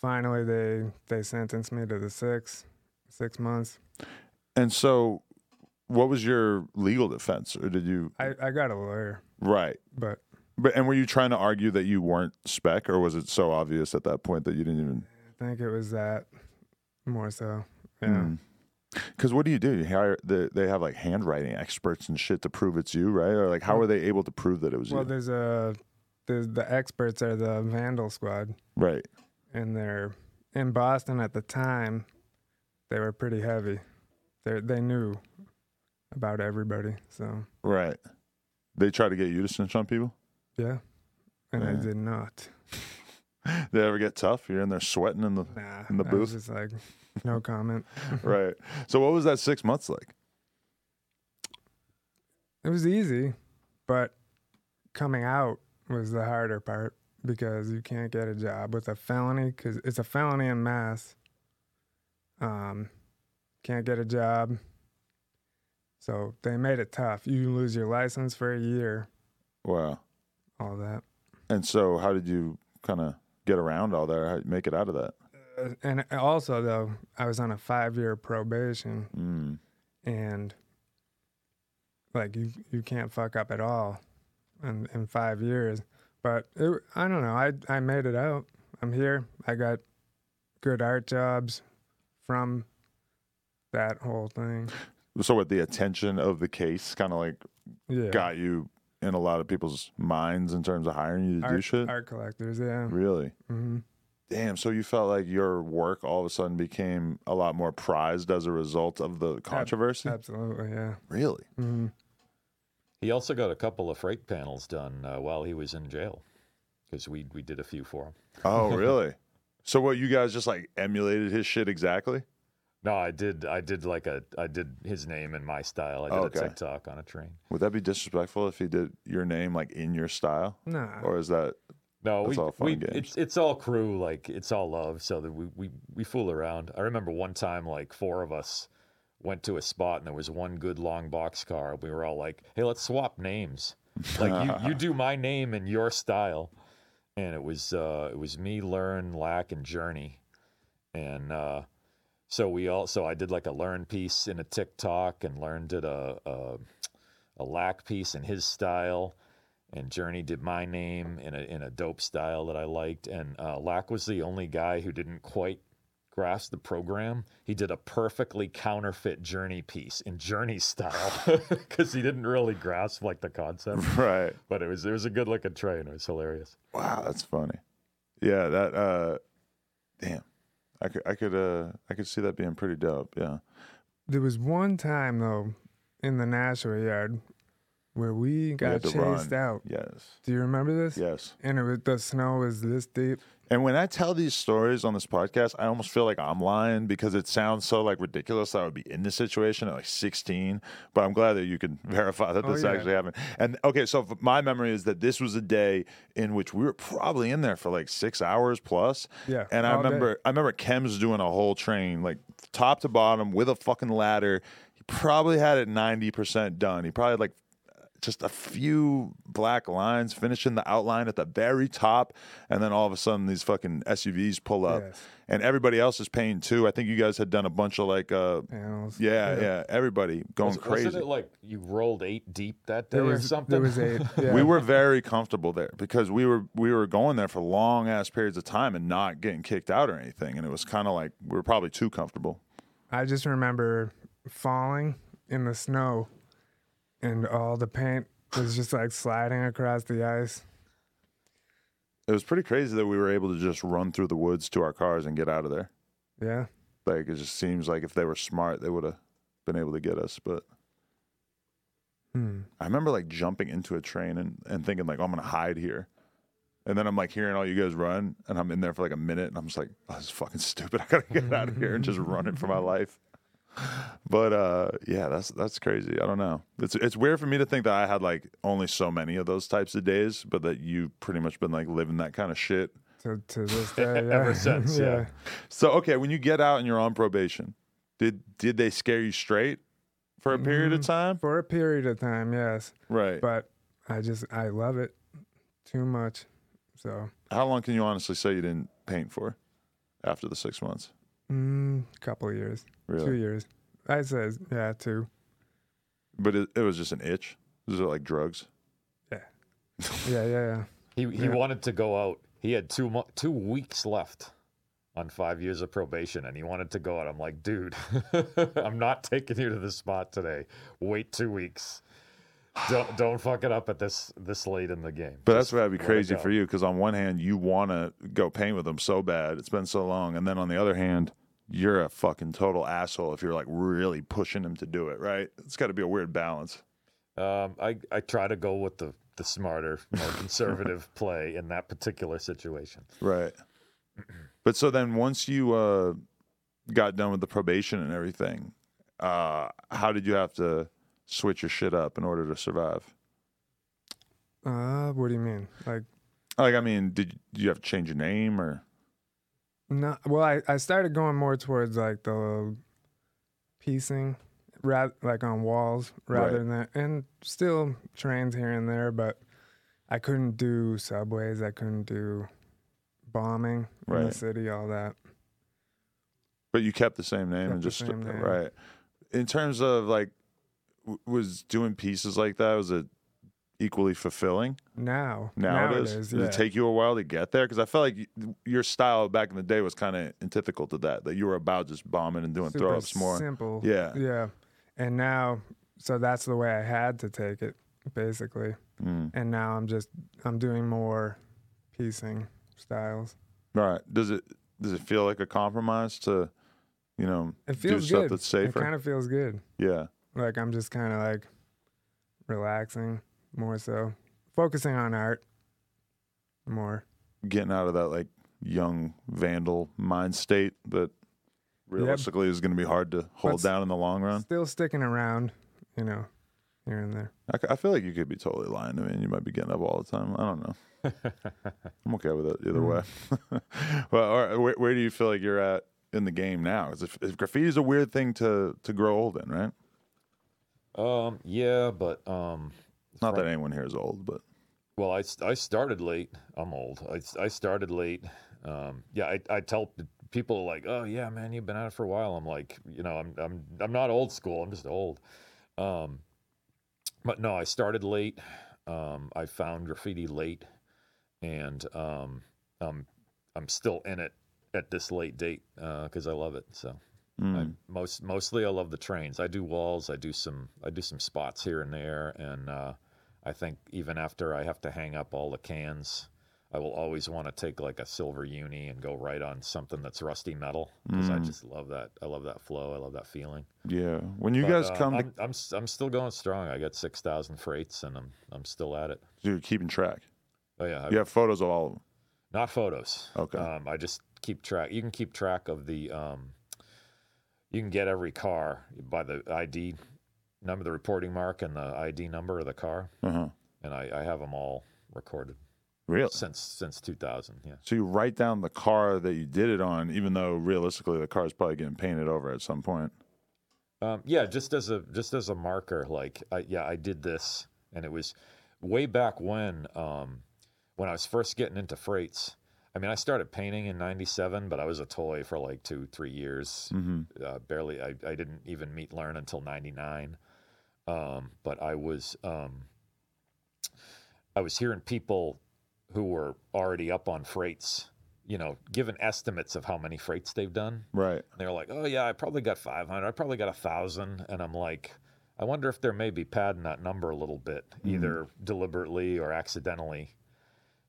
finally they they sentenced me to the six six months. And so, what was your legal defense, or did you I I got a lawyer, right? but But and were you trying to argue that you weren't spec, or was it so obvious at that point that you didn't even? I think it was that more so. Yeah. Hmm. Because what do you do? You hire the, they have like handwriting experts and shit to prove it's you, right? Or like how are they able to prove that it was Well, you? Well, there's a there's the experts are the Vandal Squad, Right. and they're in Boston at the time. They were pretty heavy. They they knew about everybody. So Right. They try to get you to snitch on people. yeah, and I did not. [LAUGHS] They ever get tough? You're in there sweating in the Nah, In the I was booth? just like, no comment. [LAUGHS] right. So what was that six months like? It was easy, but coming out was the harder part because you can't get a job with a felony because it's a felony in Mass. Um, can't get a job. So they made it tough. You lose your license for a year, Wow. all that. And so how did you kind of get around all that? How did you make it out of that? And also, though, I was on a five year probation Mm. and like you, you can't fuck up at all in, in five years. But it, I don't know. I I made it out. I'm here. I got good art jobs from that whole thing. [LAUGHS] So what the attention of the case kind of like Yeah, got you in a lot of people's minds in terms of hiring you to do shit? art collectors. Yeah. Really? hmm Damn. So you felt like your work all of a sudden became a lot more prized as a result of the controversy? Absolutely. Yeah. Really? hmm He also got a couple of freight panels done uh, while he was in jail because we we did a few for him. Oh, [LAUGHS] really? so what you guys just like emulated his shit exactly? No, I did. I did like a. I did his name in my style. I did Okay. a TikTok on a train. Would that be disrespectful if he did your name like in your style? Nah. Or is that No, That's we, all we it's it's all crew. Like it's all love. So that we we we fool around. I remember one time like four of us went to a spot and there was one good long box car. We were all like, "Hey, let's swap names. Like you you do my name in your style." And it was uh it was me, Learn, Lack, and Journey, and uh so we all so I did like a Learn piece in a TikTok, and Learn did a a, a Lack piece in his style and Journey did my name in a in a dope style that I liked. And uh, Lack was the only guy who didn't quite grasp the program. He did a perfectly counterfeit Journey piece in Journey style [LAUGHS] because he didn't really grasp like the concept. right? But it was it was a good looking train. It was hilarious. Wow, that's funny. Yeah, that uh damn. I could I could uh I could see that being pretty dope. Yeah. There was one time though in the Nashua yard where we got to chased out. Yes. Do you remember this? Yes. And it was the snow was this deep. And when I tell these stories on this podcast, I almost feel like I'm lying because it sounds so like ridiculous that I would be in this situation at like 16. But I'm glad that you can [LAUGHS] verify that Oh, this yeah. actually happened. And okay, so my memory is that this was a day in which we were probably in there for like six hours plus. Yeah, And I all day. remember, I remember Kem's doing a whole train like top to bottom with a fucking ladder. He probably had it 90% done. He probably had like just a few black lines finishing the outline at the very top and then all of a sudden these fucking SUVs pull up Yes. and everybody else is paying too. I think you guys had done a bunch of like uh Panels. yeah, yeah, everybody going Was, crazy. Wasn't it like you rolled eight deep that day There or was something? there was eight. [LAUGHS] Yeah. We were very comfortable there because we were we were going there for long ass periods of time and not getting kicked out or anything and it was kind of like we were probably too comfortable. I just remember falling in the snow, and all the paint was just like sliding across the ice. It was pretty crazy that we were able to just run through the woods to our cars and get out of there. Yeah. Like it just seems like if they were smart, they would have been able to get us. But Hmm. I remember like jumping into a train and, and thinking like, oh, I'm gonna hide here. And then I'm like hearing all you guys run, and I'm in there for like a minute, and I'm just like, oh, this is fucking stupid. [LAUGHS] I gotta get out of here and just run it for my life. But uh, yeah, that's that's crazy. I don't know. It's it's weird for me to think that I had like only so many of those types of days, but that you've pretty much been like living that kind of shit. To to this [LAUGHS] day. Yeah. Ever since, [LAUGHS] yeah. So okay, when you get out and you're on probation, did did they scare you straight for a period of Mm, time? For a period of time, yes. Right. But I just I love it too much. So How long can you honestly say you didn't paint for after the six months? Mm, couple of years. Two years. I said yeah, two. But it, it was just an itch. Was it like drugs? Yeah, yeah, yeah. yeah. [LAUGHS] he he Yeah. wanted to go out. He had two mo- two weeks left on five years of probation and he wanted to go out. I'm like, dude, [LAUGHS] I'm not taking you to the spot today. Wait two weeks. Don't [SIGHS] don't fuck it up at this this late in the game. But Just that's why it'd be crazy for you because on one hand you want to go paint with them so bad, it's been so long, and then on the other hand, you're a fucking total asshole if you're like really pushing him to do it. Right? It's got to be a weird balance. Um, I I try to go with the the smarter, more [LAUGHS] conservative play in that particular situation. Right. [CLEARS THROAT] But so then once you uh, got done with the probation and everything, uh, how did you have to switch your shit up in order to survive? Uh, what do you mean? Like, Like, I mean, did, did you have to change your name or? No. Well, I, I started going more towards like the piecing, rather like on walls rather than that, and still trains here and there, but I couldn't do subways. I couldn't do bombing in the city, all that. But you kept the same name Kept and just name. right. In terms of like, w- was doing pieces like that was it equally fulfilling? Now, Now, it is. nowadays, Did yeah. it take you a while to get there? Because I felt like y- your style back in the day was kind of antithetical to that. That you were about just bombing and doing Super throw ups more. Simple. Yeah. Yeah. And now, so that's the way I had to take it, basically. Mm. And now I'm just I'm doing more piecing styles. All right. Does it does it feel like a compromise to, you know, It feels do stuff good. that's It safer? kind of feels good. yeah. Like I'm just kind of like relaxing more so, focusing on art more. Getting out of that like young vandal mind state that realistically is going to be hard to hold But down in the long run. Still sticking around, you know, here and there. I feel like you could be totally lying to me and you might be getting up all the time. I don't know. [LAUGHS] I'm okay with it either way. [LAUGHS] well, all right, where, where do you feel like you're at in the game now? Because if, if graffiti is a weird thing to to grow old in, right? Um, yeah, but um, Not that anyone here is old, but Well, I, I started late. I'm old. I, I started late. Um, yeah, I, I tell people like, oh yeah, man, you've been at it for a while. I'm like, you know, I'm I'm I'm not old school. I'm just old. Um, but no, I started late. Um, I found graffiti late, and um, um, I'm still in it at this late date because I love it. So I, mm, most mostly I love the trains. I do walls. I do some I do some spots here and there, and uh, I think even after I have to hang up all the cans, I will always want to take like a silver uni and go right on something that's rusty metal because I Mm. just love that. I love that flow. I love that feeling. yeah. When you But, guys uh, come, to, I'm, I'm I'm still going strong. I got six thousand freights, and I'm I'm still at it. you're keeping track. Oh yeah, I- You have photos of all of them. not photos. Okay. Um, I just keep track. You can keep track of the. Um, you can get every car by the ID number, the reporting mark, and the ID number of the car, Uh huh. and I, I have them all recorded Really? since since 2000. Yeah. So you write down the car that you did it on, even though realistically the car is probably getting painted over at some point. Um, yeah, just as a just as a marker, like I, yeah, I did this, and it was way back when um, when I was first getting into freights. I mean, I started painting in '97, but I was a toy for like two, three years. hmm uh, barely I, I didn't even meet learn until 99 um, but i was um, i was hearing people who were already up on freights you know given estimates of how many freights they've done. Right. and they're like oh yeah i probably got 500 i probably got a thousand. And i'm like i wonder if they're maybe padding that number a little bit either deliberately or accidentally.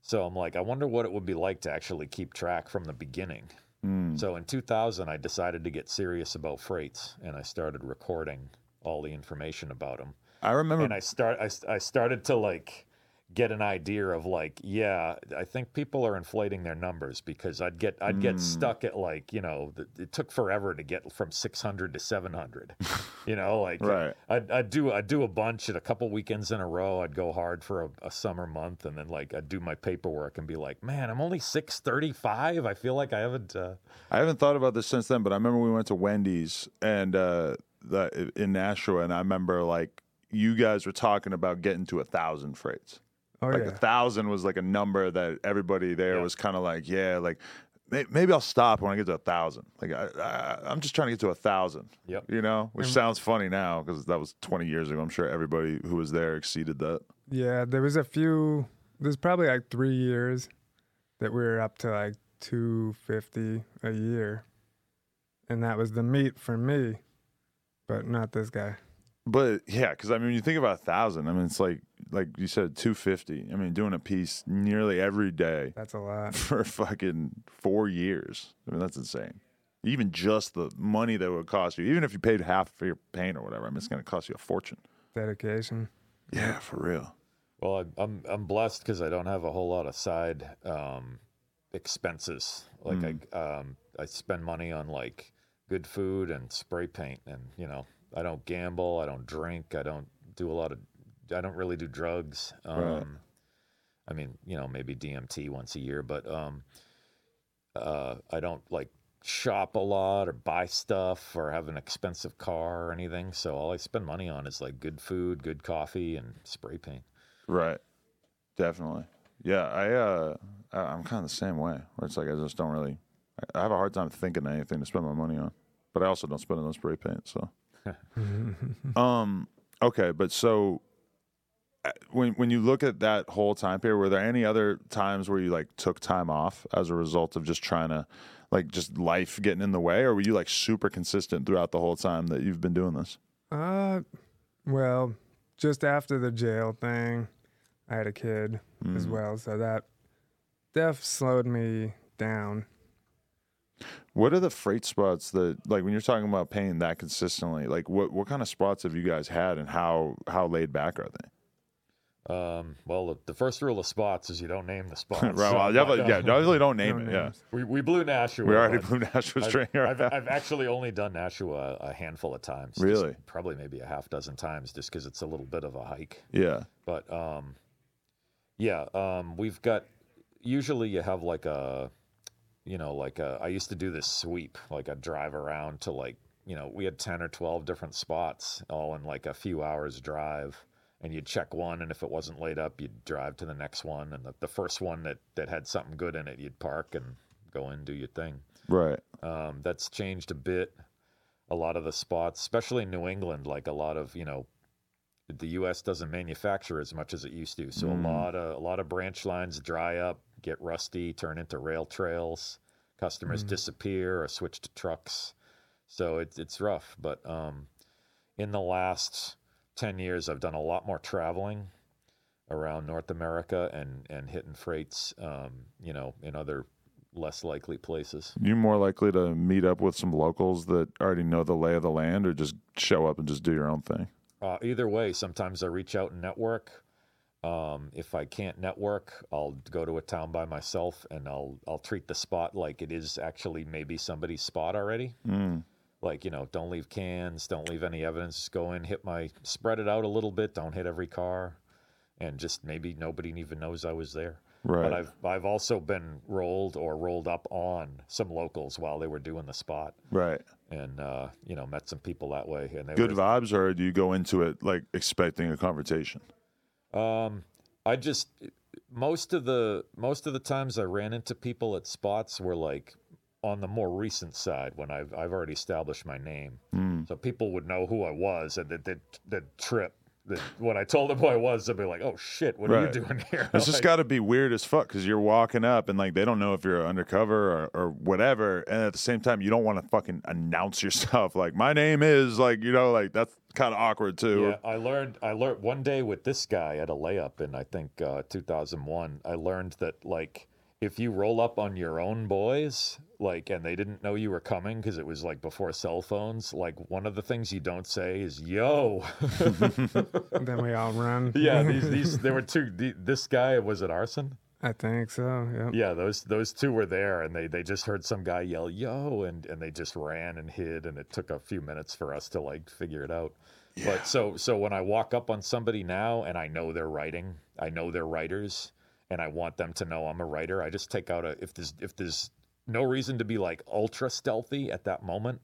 So i'm like i wonder what it would be like to actually keep track from the beginning. Mm. so in 2000, I decided to get serious about freights, and I started recording all the information about them. I remember. And I start, I, I started to like get an idea of like, yeah, I think people are inflating their numbers because I'd get, I'd get Mm. stuck at like, you know, it took forever to get from 600 to 700. [LAUGHS] you know, like right. I'd, I'd do I'd do a bunch at a couple weekends in a row. I'd go hard for a, a summer month, and then like I'd do my paperwork and be like, "Man, I'm only six thirty five. I feel like I haven't." Uh, I haven't thought about this since then, but I remember we went to Wendy's and uh, the, in Nashua, and I remember like you guys were talking about getting to a thousand freights. Oh like yeah. a thousand was like a number that everybody there Yeah. was kind of like, yeah, like may- maybe I'll stop when I get to a thousand. Like I, I, I'm just trying to get to a thousand. Yep. You know, which And- sounds funny now because that was 20 years ago. I'm sure everybody who was there exceeded that. Yeah, there was a few. There's probably like three years that we were up to like two fifty a year, and that was the meat for me, but not this guy. But yeah, because I mean, when you think about a thousand, I mean, it's like like you said, two fifty. I mean, doing a piece nearly every day That's a lot. [LAUGHS] for fucking four years. I mean, that's insane. Even just the money that would cost you, even if you paid half for your paint or whatever, I mean, it's going to cost you a fortune. Dedication. Yeah, for real. Well, I, I'm I'm blessed because I don't have a whole lot of side um, expenses. Like I um, I spend money on like good food and spray paint, and you know I don't gamble, I don't drink, I don't do a lot of, I don't really do drugs. Um, Right. I mean, you know, maybe DMT once a year, but um, uh, I don't like shop a lot or buy stuff or have an expensive car or anything. So all I spend money on is like good food, good coffee, and spray paint. Right. Definitely. Yeah, I uh I- I'm kind of the same way. Where it's like I just don't really I have a hard time thinking of anything to spend my money on. But I also don't spend it on spray paint, so [LAUGHS] um okay, but so uh, when when you look at that whole time period, were there any other times where you like took time off as a result of just trying to like just life getting in the way or were you like super consistent throughout the whole time that you've been doing this? Uh, well, just after the jail thing, I had a kid as Mm. well, so that def slowed me down. What are the freight spots that like when you're talking about paying that consistently? Like what what kind of spots have you guys had and how how laid back are they? Um, well, the, the first rule of spots is you don't name the [LAUGHS] spots. right. So, Well, [LAUGHS] definitely, but, yeah, definitely don't name No it. Yeah. we, we blew Nashua. We already blew Nashua's I've, train here. I've, I've actually only done Nashua a handful of times. just Really? probably maybe a half dozen times, just because it's a little bit of a hike. yeah. But um, yeah, um, we've got. Usually, you have like a, you know, like a. I used to do this sweep, like a drive around to like, you know, we had ten or twelve different spots, all in like a few hours drive, and you'd check one, and if it wasn't laid up, you'd drive to the next one, and the, the first one that that had something good in it, you'd park and go in, do your thing. Right. Um, that's changed a bit. A lot of the spots, especially in New England, like a lot of you know, the U.S. doesn't manufacture as much as it used to, so Mm. a lot of a lot of branch lines dry up, get rusty, turn into rail trails. Customers Mm. disappear or switch to trucks, so it's it's rough. But um, in the last ten years, I've done a lot more traveling around North America and and hitting freights, um, you know, in other less likely places. You more likely to meet up with some locals that already know the lay of the land or just show up and just do your own thing? Uh, either way, sometimes I reach out and network. Um, if I can't network, I'll go to a town by myself and I'll I'll treat the spot like it is actually maybe somebody's spot already. Mm. Like you know, don't leave cans, don't leave any evidence. Go in, hit my, spread it out a little bit. Don't hit every car, and just maybe nobody even knows I was there. Right. But I've I've also been rolled or rolled up on some locals while they were doing the spot, right. and uh, you know met some people that way. And they Good were, vibes or do you go into it like expecting a conversation? Um, I just most of the most of the times I ran into people at spots were like on the more recent side when I've I've already established my name, Mm. so people would know who I was and that that that trip. That when I told them who I was, they'd be like, "Oh shit, what are you doing [LAUGHS] here?" It's just got to be weird as fuck because you're walking up and like they don't know if you're undercover or, or whatever, and at the same time you don't want to fucking announce yourself [LAUGHS] like my name is like you know like that's kind of awkward too. Yeah, I learned. I learned one day with this guy at a layup in I think uh, 2001. I learned that like if you roll up on your own boys, like, and they didn't know you were coming because it was like before cell phones. Like one of the things you don't say is "Yo." [LAUGHS] Then we all run. yeah, these [LAUGHS] these there were two. The, this guy was it arson. I think so. Yeah. Yeah, those those two were there, and they they just heard some guy yell "Yo!" and and they just ran and hid, and it took a few minutes for us to like figure it out. But so so when I walk up on somebody now and I know they're writing, I know they're writers, and I want them to know I'm a writer. I just take out a if there's if there's no reason to be like ultra stealthy at that moment,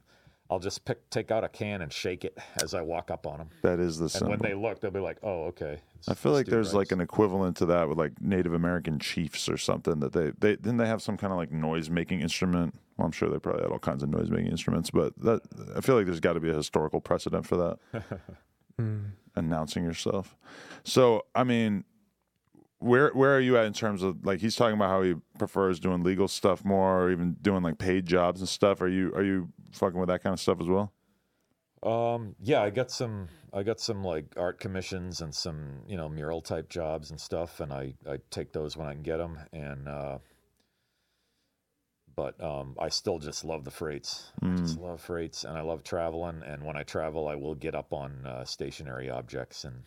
I'll just pick take out a can and shake it as I walk up on them. That is the And when they look, they'll be like, "Oh, okay." I feel like Stu there's like an equivalent to that with like Native American chiefs or something that they they didn't they have some kind of like noise making instrument. Well, I'm sure they probably had all kinds of noise making instruments, but that I feel like there's got to be a historical precedent for that [LAUGHS] Mm. announcing yourself. So I mean, where where are you at in terms of like he's talking about how he prefers doing legal stuff more, or even doing like paid jobs and stuff? Are you are you fucking with that kind of stuff as well? Um, yeah, I got some. I got some like art commissions and some you know mural type jobs and stuff, and I I take those when I can get them. And uh, but um, I still just love the freights. I just love freights, and I love traveling. And when I travel, I will get up on uh, stationary objects and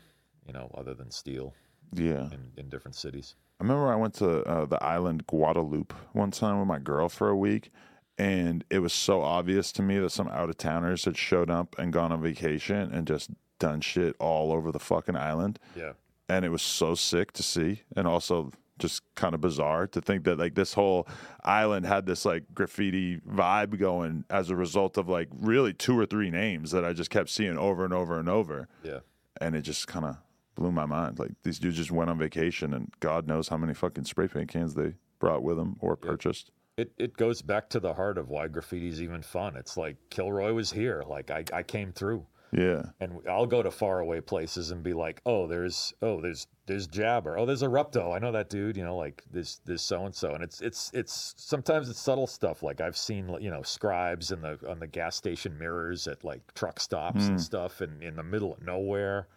you know other than steel Yeah. in in different cities. I remember I went to uh, the island Guadeloupe one time with my girl for a week, and it was so obvious to me that some out of towners had showed up and gone on vacation and just done shit all over the fucking island. Yeah. And it was so sick to see, and also just kind of bizarre to think that like this whole island had this like graffiti vibe going as a result of like really two or three names that I just kept seeing over and over and over Yeah. and it just kind of blew my mind. Like these dudes just went on vacation, and God knows how many fucking spray paint cans they brought with them or purchased. It it goes back to the heart of why graffiti's even fun. It's like Kilroy was here. Like I, I came through. Yeah, and I'll go to faraway places and be like, oh, there's oh, there's there's Jabber, oh, there's Erupto, I know that dude, you know, like this this so and so, and it's it's it's sometimes it's subtle stuff. Like I've seen you know scribes in the on the gas station mirrors at like truck stops and hmm. stuff, and in the middle of nowhere.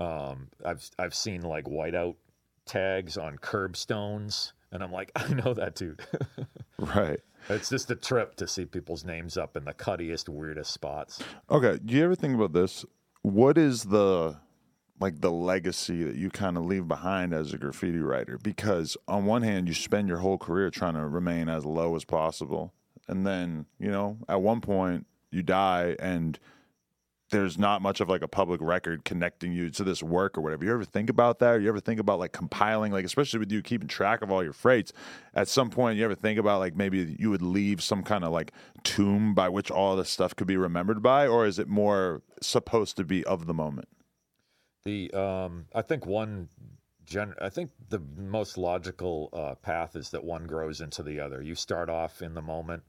Um, I've I've seen like whiteout tags on curbstones, and I'm like, [LAUGHS] I know that dude. [LAUGHS] right. it's just a trip to see people's names up in the cuttiest, weirdest spots. Okay. Do you ever think about this? What is the like the legacy that you kind of leave behind as a graffiti writer? Because on one hand, you spend your whole career trying to remain as low as possible, and then you know at one point you die and there's not much of like a public record connecting you to this work or whatever. You ever think about that? Or you ever think about like compiling, like especially with you keeping track of all your freights? At some point, you ever think about like maybe you would leave some kind of like tomb by which all this stuff could be remembered by, or is it more supposed to be of the moment? The um, I think one gen. I think the most logical uh, path is that one grows into the other. You start off in the moment,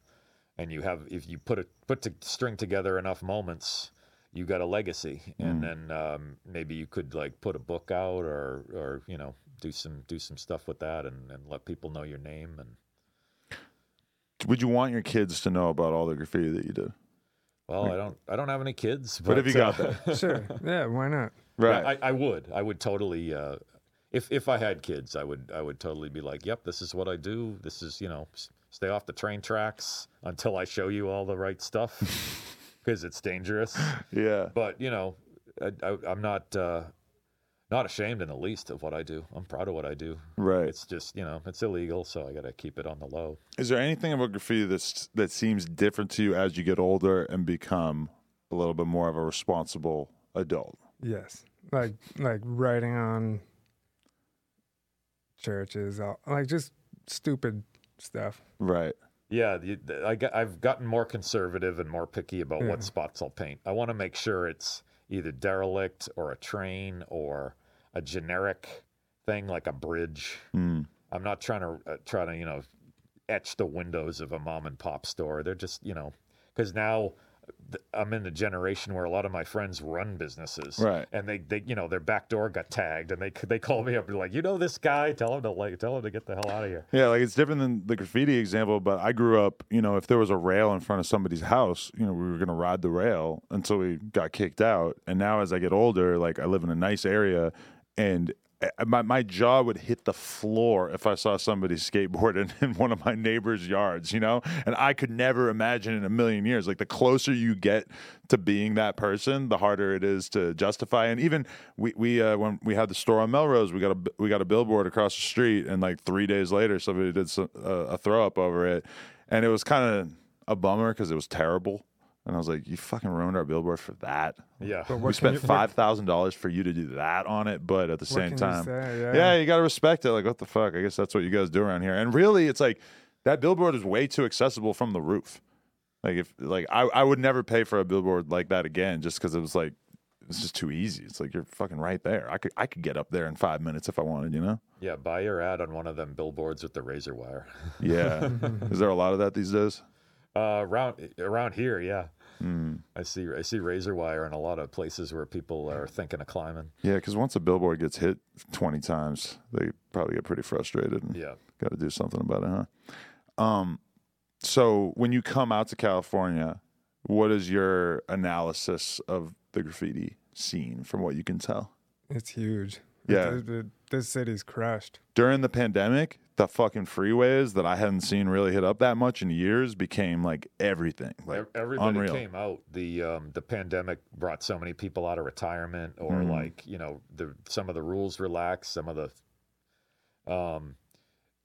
and you have if you put a put to string together enough moments, you got a legacy, and then um, maybe you could like put a book out or or you know do some do some stuff with that and, and let people know your name and Would you want your kids to know about all the graffiti that you did? well I don't I don't have any kids But if you got uh, that, [LAUGHS] Sure. Yeah, why not? right? Yeah, I, I would. I would totally. Uh, if if I had kids, I would. I would totally be like, "Yep, this is what I do. This is you know, stay off the train tracks until I show you all the right stuff, [LAUGHS] because it's dangerous." [LAUGHS] yeah. But you know, I, I, I'm not uh, not ashamed in the least of what I do. I'm proud of what I do. Right. It's just you know, it's illegal, so I got to keep it on the low. Is there anything about graffiti that's that seems different to you as you get older and become a little bit more of a responsible adult? Yes. Like like writing on churches, like just stupid stuff. Right. Yeah, I I've gotten more conservative and more picky about Yeah. what spots I'll paint. I want to make sure it's either derelict or a train or a generic thing like a bridge. Mm. I'm not trying to uh, try to you know etch the windows of a mom and pop store. They're just you know because now I'm in the generation where a lot of my friends run businesses, Right. And they, they you know their back door got tagged, and they they call me up and be like, you know this guy, tell him to like tell him to get the hell out of here. Yeah, like it's different than the graffiti example, but I grew up, you know, if there was a rail in front of somebody's house, you know, we were going to ride the rail until we got kicked out. And now as I get older, like I live in a nice area and my, my jaw would hit the floor if I saw somebody skateboarding [LAUGHS] in one of my neighbor's yards, you know? And I could never imagine in a million years. Like the closer you get to being that person, the harder it is to justify. And even we, we uh, when we had the store on Melrose, we got a we got a billboard across the street, and like three days later, somebody did some, uh, a throw up over it, and it was kind of a bummer because it was terrible. And I was like, "You fucking ruined our billboard for that." Yeah, we spent five thousand dollars for you to do that on it, but at the what same time, you say? Yeah. yeah, you got to respect it. Like, what the fuck? I guess that's what you guys do around here. And really, it's like that billboard is way too accessible from the roof. Like, if like I, I would never pay for a billboard like that again, just because it was like it's just too easy. It's like you're fucking right there. I could I could get up there in five minutes if I wanted. You know? yeah. Buy your ad on one of them billboards with the razor wire. Yeah. [LAUGHS] is there a lot of that these days? Uh, around around here, yeah. Mm. I see I see razor wire in a lot of places where people are thinking of climbing. Yeah, because once a billboard gets hit 20 times, they probably get pretty frustrated and Yeah. got to do something about it, huh? Um, so when you come out to California, what is your analysis of the graffiti scene from what you can tell? It's huge. Yeah. Th- th- this city's crushed. During the pandemic, the fucking freeways that I hadn't seen really hit up that much in years became like everything. Like Everybody unreal. came out. The um, the pandemic brought so many people out of retirement, or Mhm. like you know, the some of the rules relaxed. Some of the, um,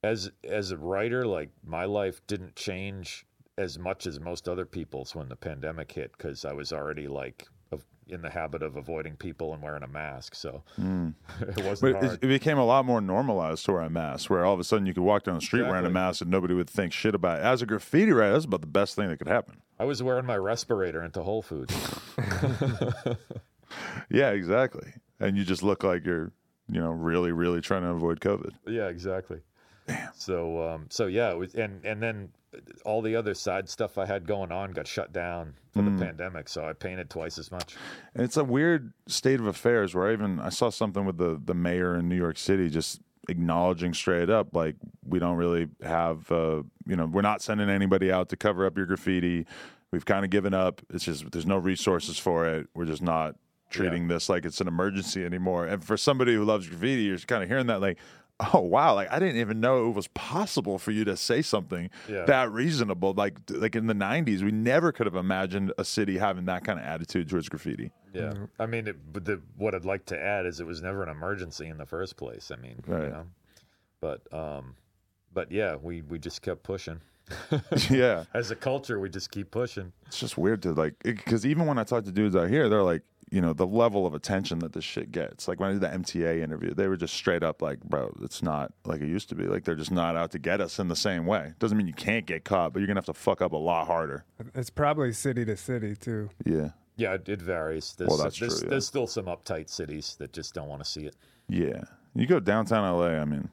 as as a writer, like my life didn't change as much as most other people's when the pandemic hit because I was already like in the habit of avoiding people and wearing a mask. So Mm. [LAUGHS] it wasn't But hard. it became a lot more normalized to wear a mask, where all of a sudden you could walk down the street wearing a mask and nobody would think shit about it. As a graffiti writer, that's about the best thing that could happen. I was wearing my respirator into Whole Foods. [LAUGHS] Yeah, exactly. And you just look like you're, you know, really, really trying to avoid COVID. Yeah, exactly. So, um, so yeah, it was, and and then all the other side stuff I had going on got shut down for Mm. the pandemic. So I painted twice as much. And it's a weird state of affairs where I even I saw something with the the mayor in New York City just acknowledging straight up like we don't really have uh, you know we're not sending anybody out to cover up your graffiti. We've kind of given up. It's just there's no resources for it. We're just not treating this like it's an emergency anymore. And for somebody who loves graffiti, you're kind of hearing that like, oh wow, like I didn't even know it was possible for you to say something Yeah. that reasonable. Like like in the '90s, we never could have imagined a city having that kind of attitude towards graffiti. Yeah, I mean, it, but the, what I'd like to add is it was never an emergency in the first place. I mean, Right. you know, but um, but yeah, we we just kept pushing. [LAUGHS] [LAUGHS] yeah, As a culture, we just keep pushing. it's just weird to like because even when I talk to dudes out here, they're like, you know, the level of attention that this shit gets. Like when I did the MTA interview, they were just straight up like, bro, it's not like it used to be. Like they're just not out to get us in the same way. Doesn't mean you can't get caught, but you're gonna have to fuck up a lot harder. It's probably city to city too. Yeah, Yeah, it, it varies. There's, Well, that's there's, true, yeah. there's still some uptight cities that just don't want to see it. yeah. You go downtown LA, I mean.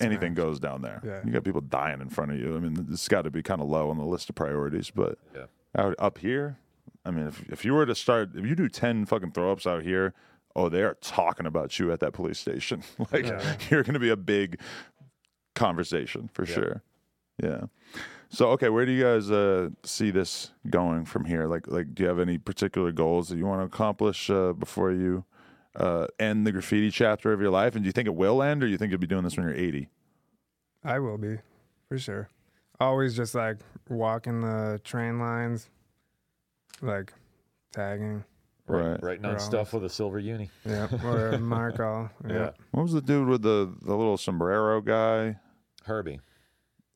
Anything Smash. goes down there. Yeah. You got people dying in front of you. I mean, it's got to be kind of low on the list of priorities. But Yeah. out up here, I mean, if if you were to start, if you do ten fucking throw ups out here, oh, they are talking about you at that police station. [LAUGHS] like Yeah. you're going to be a big conversation for Yeah. sure. Yeah. So okay, where do you guys uh, see this going from here? Like, like, do you have any particular goals that you want to accomplish uh, before you uh, end the graffiti chapter of your life? And do you think it will end, or do you think you'll be doing this when you're 80? I will be, for sure. Always just like walking the train lines, like tagging. Right. Writing on Right. stuff with a silver uni. Yeah. Or a [LAUGHS] Markal. Yeah. Yeah. What was the dude with the the little sombrero guy? Herbie.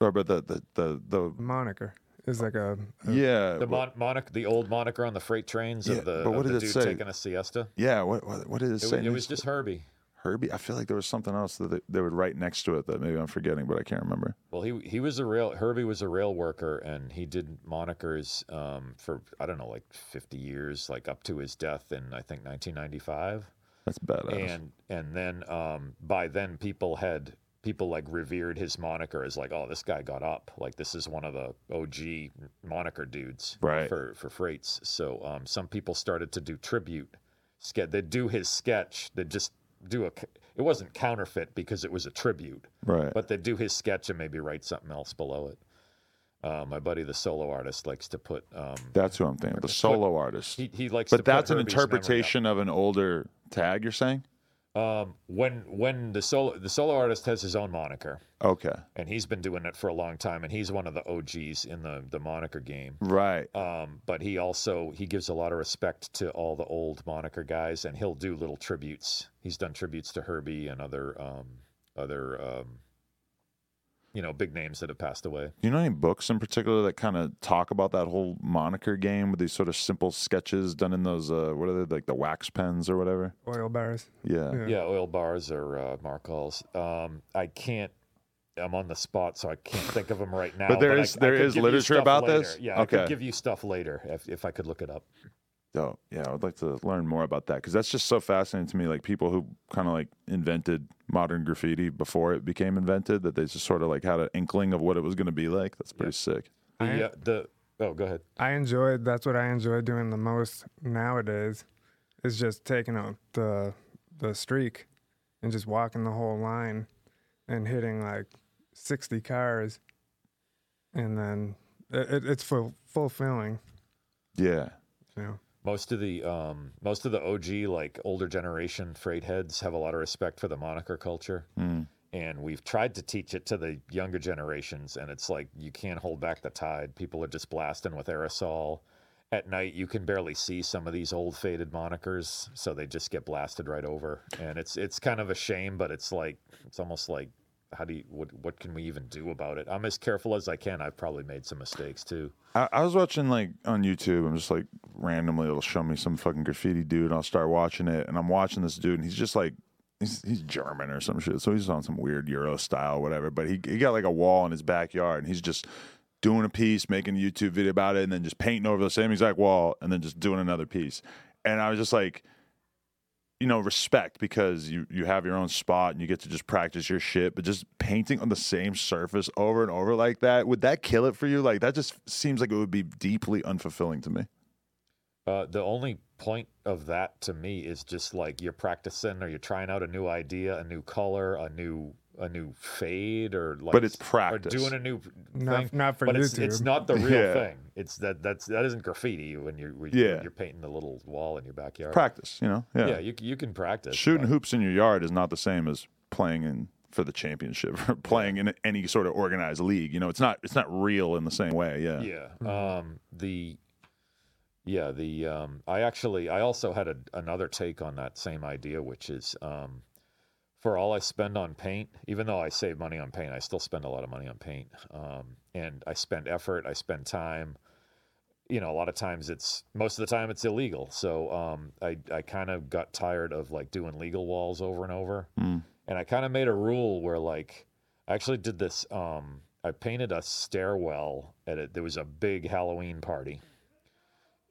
Or but the the the, the Moniker is like a, a yeah The what- mon- monic, the old moniker on the freight trains Yeah, of the, but what of the did it dude say? taking a siesta. yeah what what, what did it It, say? it was just Herbie. Herbie. I feel like there was something else that they, they would write next to it that maybe I'm forgetting, but I can't remember. Well, he he was a rail Herbie was a rail worker, and he did monikers um, for I don't know like fifty years, like up to his death in I think 1995. That's badass. And and then um, by then people had people like revered his moniker as like oh this guy got up like this is one of the OG moniker dudes Right. for for freights. So um, some people started to do tribute. Ske- they'd do his sketch. They'd just do a It wasn't counterfeit because it was a tribute right. but they do his sketch and maybe write something else below it. Uh, my buddy, the solo artist, likes to put. Um, that's who I'm thinking. The put- solo artist. he, he likes to. but put that's an interpretation of an older tag. You're saying? Um, when when the solo the solo artist has his own moniker, Okay. and he's been doing it for a long time, and he's one of the OGs in the the moniker game. Right. Um, but he also he gives a lot of respect to all the old moniker guys, and he'll do little tributes. He's done tributes to Herbie and other um, other um, you know big names that have passed away. Do you know any books in particular that kind of talk about that whole moniker game with these sort of simple sketches done in those uh, what are they like the wax pens or whatever? oil bars. Yeah. Yeah. Yeah, oil bars or uh, Markals. Um, I can't. I'm on the spot, so I can't think of them right now. But there I- is- I there could is literature about later. this? Yeah, I Okay. could give you stuff later if, if I could look it up. Oh, yeah, I would like to learn more about that because that's just so fascinating to me. Like people who kind of like invented modern graffiti before it became invented, that they just sort of like had an inkling of what it was going to be like. That's pretty sick. The, I- uh, the Oh, go ahead. I enjoyed. That's what I enjoy doing the most nowadays, is just taking out the the streak, and just walking the whole line, and hitting like sixty cars, and then it, it, it's full, fulfilling. Yeah. You know. Most of the um, most of the OG like older generation freight heads have a lot of respect for the moniker culture, Mm. and we've tried to teach it to the younger generations, and it's like you can't hold back the tide. People are just blasting with aerosol. At night, you can barely see some of these old faded monikers, so they just get blasted right over, and it's it's kind of a shame, but it's like it's almost like how do you what what can we even do about it? I'm as careful as I can. I've probably made some mistakes too. I, I was watching like on YouTube. I'm just like randomly it'll show me some fucking graffiti dude. And I'll start watching it, and I'm watching this dude, and he's just like he's he's German or some shit. So he's on some weird Euro style, whatever. But he he got like a wall in his backyard, and he's just doing a piece, making a YouTube video about it, and then just painting over the same exact wall, and then just doing another piece. And I was just like, you know, respect because you you have your own spot and you get to just practice your shit. But just painting on the same surface over and over like that, would that kill it for you? Like that just seems like it would be deeply unfulfilling to me. Uh, the only point of that to me is just like you're practicing or you're trying out a new idea, a new color, a new a new fade, or like But it's or practice. doing a new Not thing. not for but YouTube. it's, it's not the [LAUGHS] real Yeah. thing. It's that that's that isn't graffiti when you're when Yeah. you're painting the little wall in your backyard. practice, you know? Yeah. yeah, you you can practice. Shooting but- hoops in your yard is not the same as playing in for the championship [LAUGHS] or playing in any sort of organized league. You know, it's not it's not real in the same way. Yeah. Yeah. Um, the yeah the um, I actually I also had a, another take on that same idea, which is um, for all I spend on paint, even though I save money on paint, I still spend a lot of money on paint, um, and I spend effort, I spend time. You know, a lot of times it's most of the time it's illegal. So um, I I kind of got tired of like doing legal walls over and over Mm. and I kind of made a rule where like I actually did this. Um, I painted a stairwell at it. There was a big Halloween party,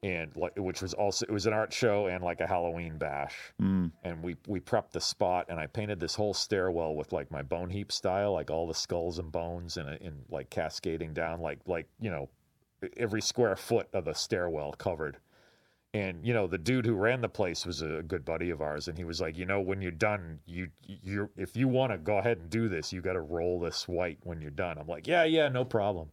and like which was also it was an art show and like a Halloween bash. Mm. And we we prepped the spot, and I painted this whole stairwell with like my bone heap style, like all the skulls and bones, and in like cascading down, like like you know every square foot of the stairwell covered. And you know the dude who ran the place was a good buddy of ours, and he was like, you know, when you're done, you you if you want to go ahead and do this, you got to roll this white when you're done. I'm like, yeah, yeah, no problem.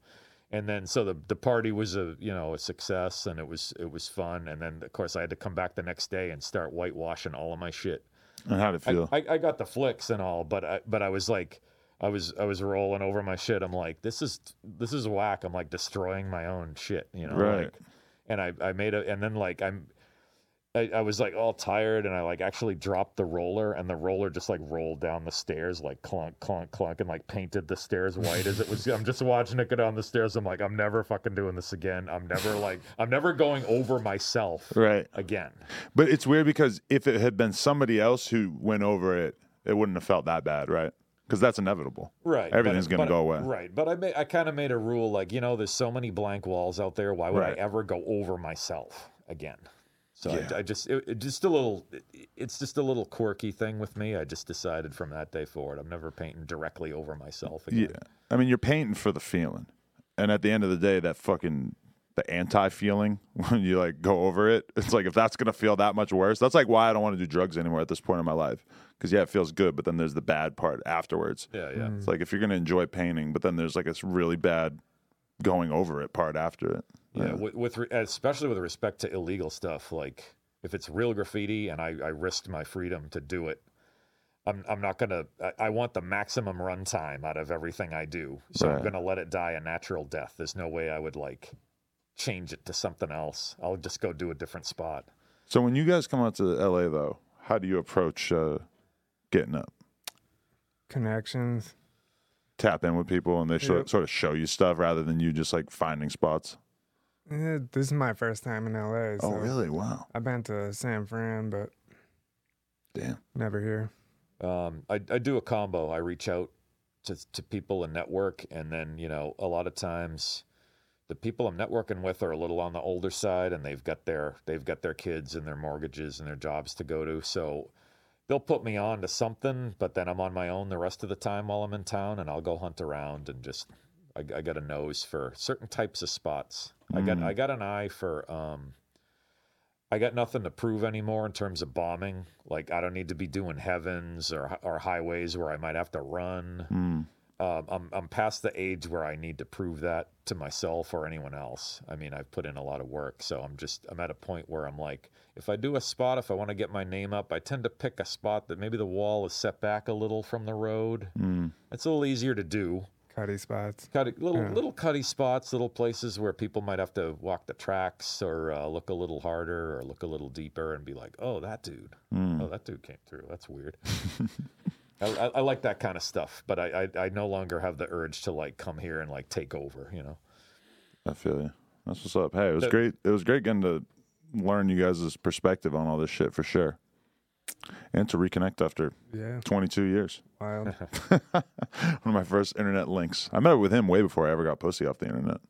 And then so the the party was a you know a success, and it was it was fun. And then of course I had to come back the next day and start whitewashing all of my shit. And how'd it I, feel? I, I got the flicks and all, but I but I was like. I was I was rolling over my shit. I'm like, this is this is whack. I'm like destroying my own shit, you know. Right. Like, and I, I made a and then like I'm I, I was like all tired and I like actually dropped the roller and the roller just like rolled down the stairs like clunk clunk clunk and like painted the stairs white as it was I'm just watching it go down the stairs I'm like I'm never fucking doing this again I'm never like I'm never going over myself right. again But it's weird because if it had been somebody else who went over it, it wouldn't have felt that bad, right? Because that's inevitable. right Everything's gonna go away. right but I made I kind of made a rule like you know there's so many blank walls out there why would Right. I ever go over myself again so Yeah. I, I just it, it just a little it- it's just a little quirky thing with me I just decided from that day forward I'm never painting directly over myself again Yeah. I mean, you're painting for the feeling. And at the end of the day, that fucking the anti feeling [LAUGHS] when you like go over it, it's like if that's gonna feel that much worse, that's like why I don't want to do drugs anymore at this point in my life. Because yeah, it feels good, but then there's the bad part afterwards. yeah yeah It's like if you're gonna enjoy painting, but then there's like this really bad going over it part after it. Yeah, with, with re- especially with respect to illegal stuff, like if it's real graffiti and I, I risked my freedom to do it, I'm I'm not gonna. I, I want the maximum runtime out of everything I do, so I'm Right. gonna let it die a natural death. There's no way I would like change it to something else. I'll just go do a different spot. So when you guys come out to LA though, how do you approach uh, getting up? Connections. Tap in with people and they sort, Yep. sort of show you stuff rather than you just like finding spots. This is my first time in LA. So Oh really? Wow. I've been to San Fran, but Damn. never here. Um, I, I do a combo. I reach out to, to people and network, and then you know a lot of times the people I'm networking with are a little on the older side, and they've got their they've got their kids and their mortgages and their jobs to go to. So they'll put me on to something, but then I'm on my own the rest of the time while I'm in town, and I'll go hunt around and just I, I got a nose for certain types of spots. I got I got an eye for um, I got nothing to prove anymore in terms of bombing. Like I don't need to be doing heavens or or highways where I might have to run. Mm. Um, I'm I'm past the age where I need to prove that to myself or anyone else. I mean, I've put in a lot of work, so I'm just I'm at a point where I'm like, if I do a spot, if I want to get my name up, I tend to pick a spot that maybe the wall is set back a little from the road. Mm. It's a little easier to do. Cuddy spots. Cutty, little Yeah. little cutty spots, little places where people might have to walk the tracks or uh, look a little harder or look a little deeper and be like, "Oh, that dude! Mm. Oh, that dude came through. That's weird." [LAUGHS] I, I, I like that kind of stuff, but I, I I no longer have the urge to like come here and like take over. You know. I feel you. That's what's up. Hey, it was The- great. It was great getting to learn you guys' perspective on all this shit for sure, and to reconnect after Yeah, 22 years. wild. [LAUGHS] [LAUGHS] One of my first internet links. I met with him way before I ever got pussy off the internet,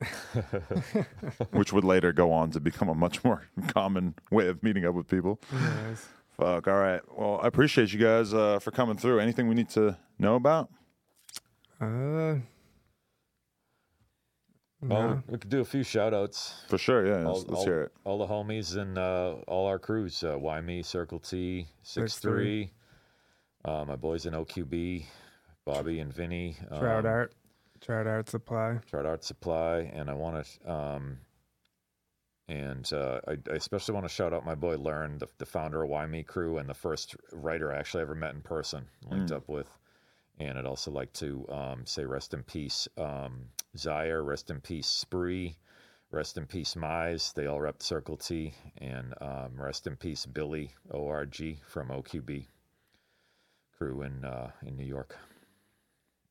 [LAUGHS] which would later go on to become a much more common way of meeting up with people. Nice. Fuck. All right. Well, I appreciate you guys uh, for coming through. Anything we need to know about? Uh, Well, no. we could do a few shout outs. For sure. Yeah. All, Let's, let's all- hear it. all the homies and uh, all our crews, uh, Why Me, Circle T, Six Six Three, uh, my boys in OQB, Bobby and Vinny, Trout um, art. Trout art supply. Trout Art Supply, and I want to, um, and uh, I, I especially want to shout out my boy Learn, the, the founder of Why Me Crew, and the first writer I actually ever met in person, linked Mm. up with. And I'd also like to um, say rest in peace, um, Zaire, rest in peace, Spree, rest in peace, Mize. They all rep Circle T, and um, rest in peace, Billy ORG from OQB crew in uh, in New York.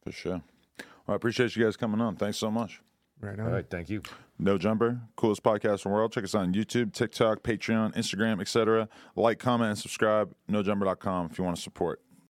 For sure. Well, I appreciate you guys coming on. Thanks so much. Right All on. right, thank you. No Jumper, coolest podcast in the world. Check us out on YouTube, TikTok, Patreon, Instagram, etc. Like, comment, and subscribe. NoJumper.com if you want to support.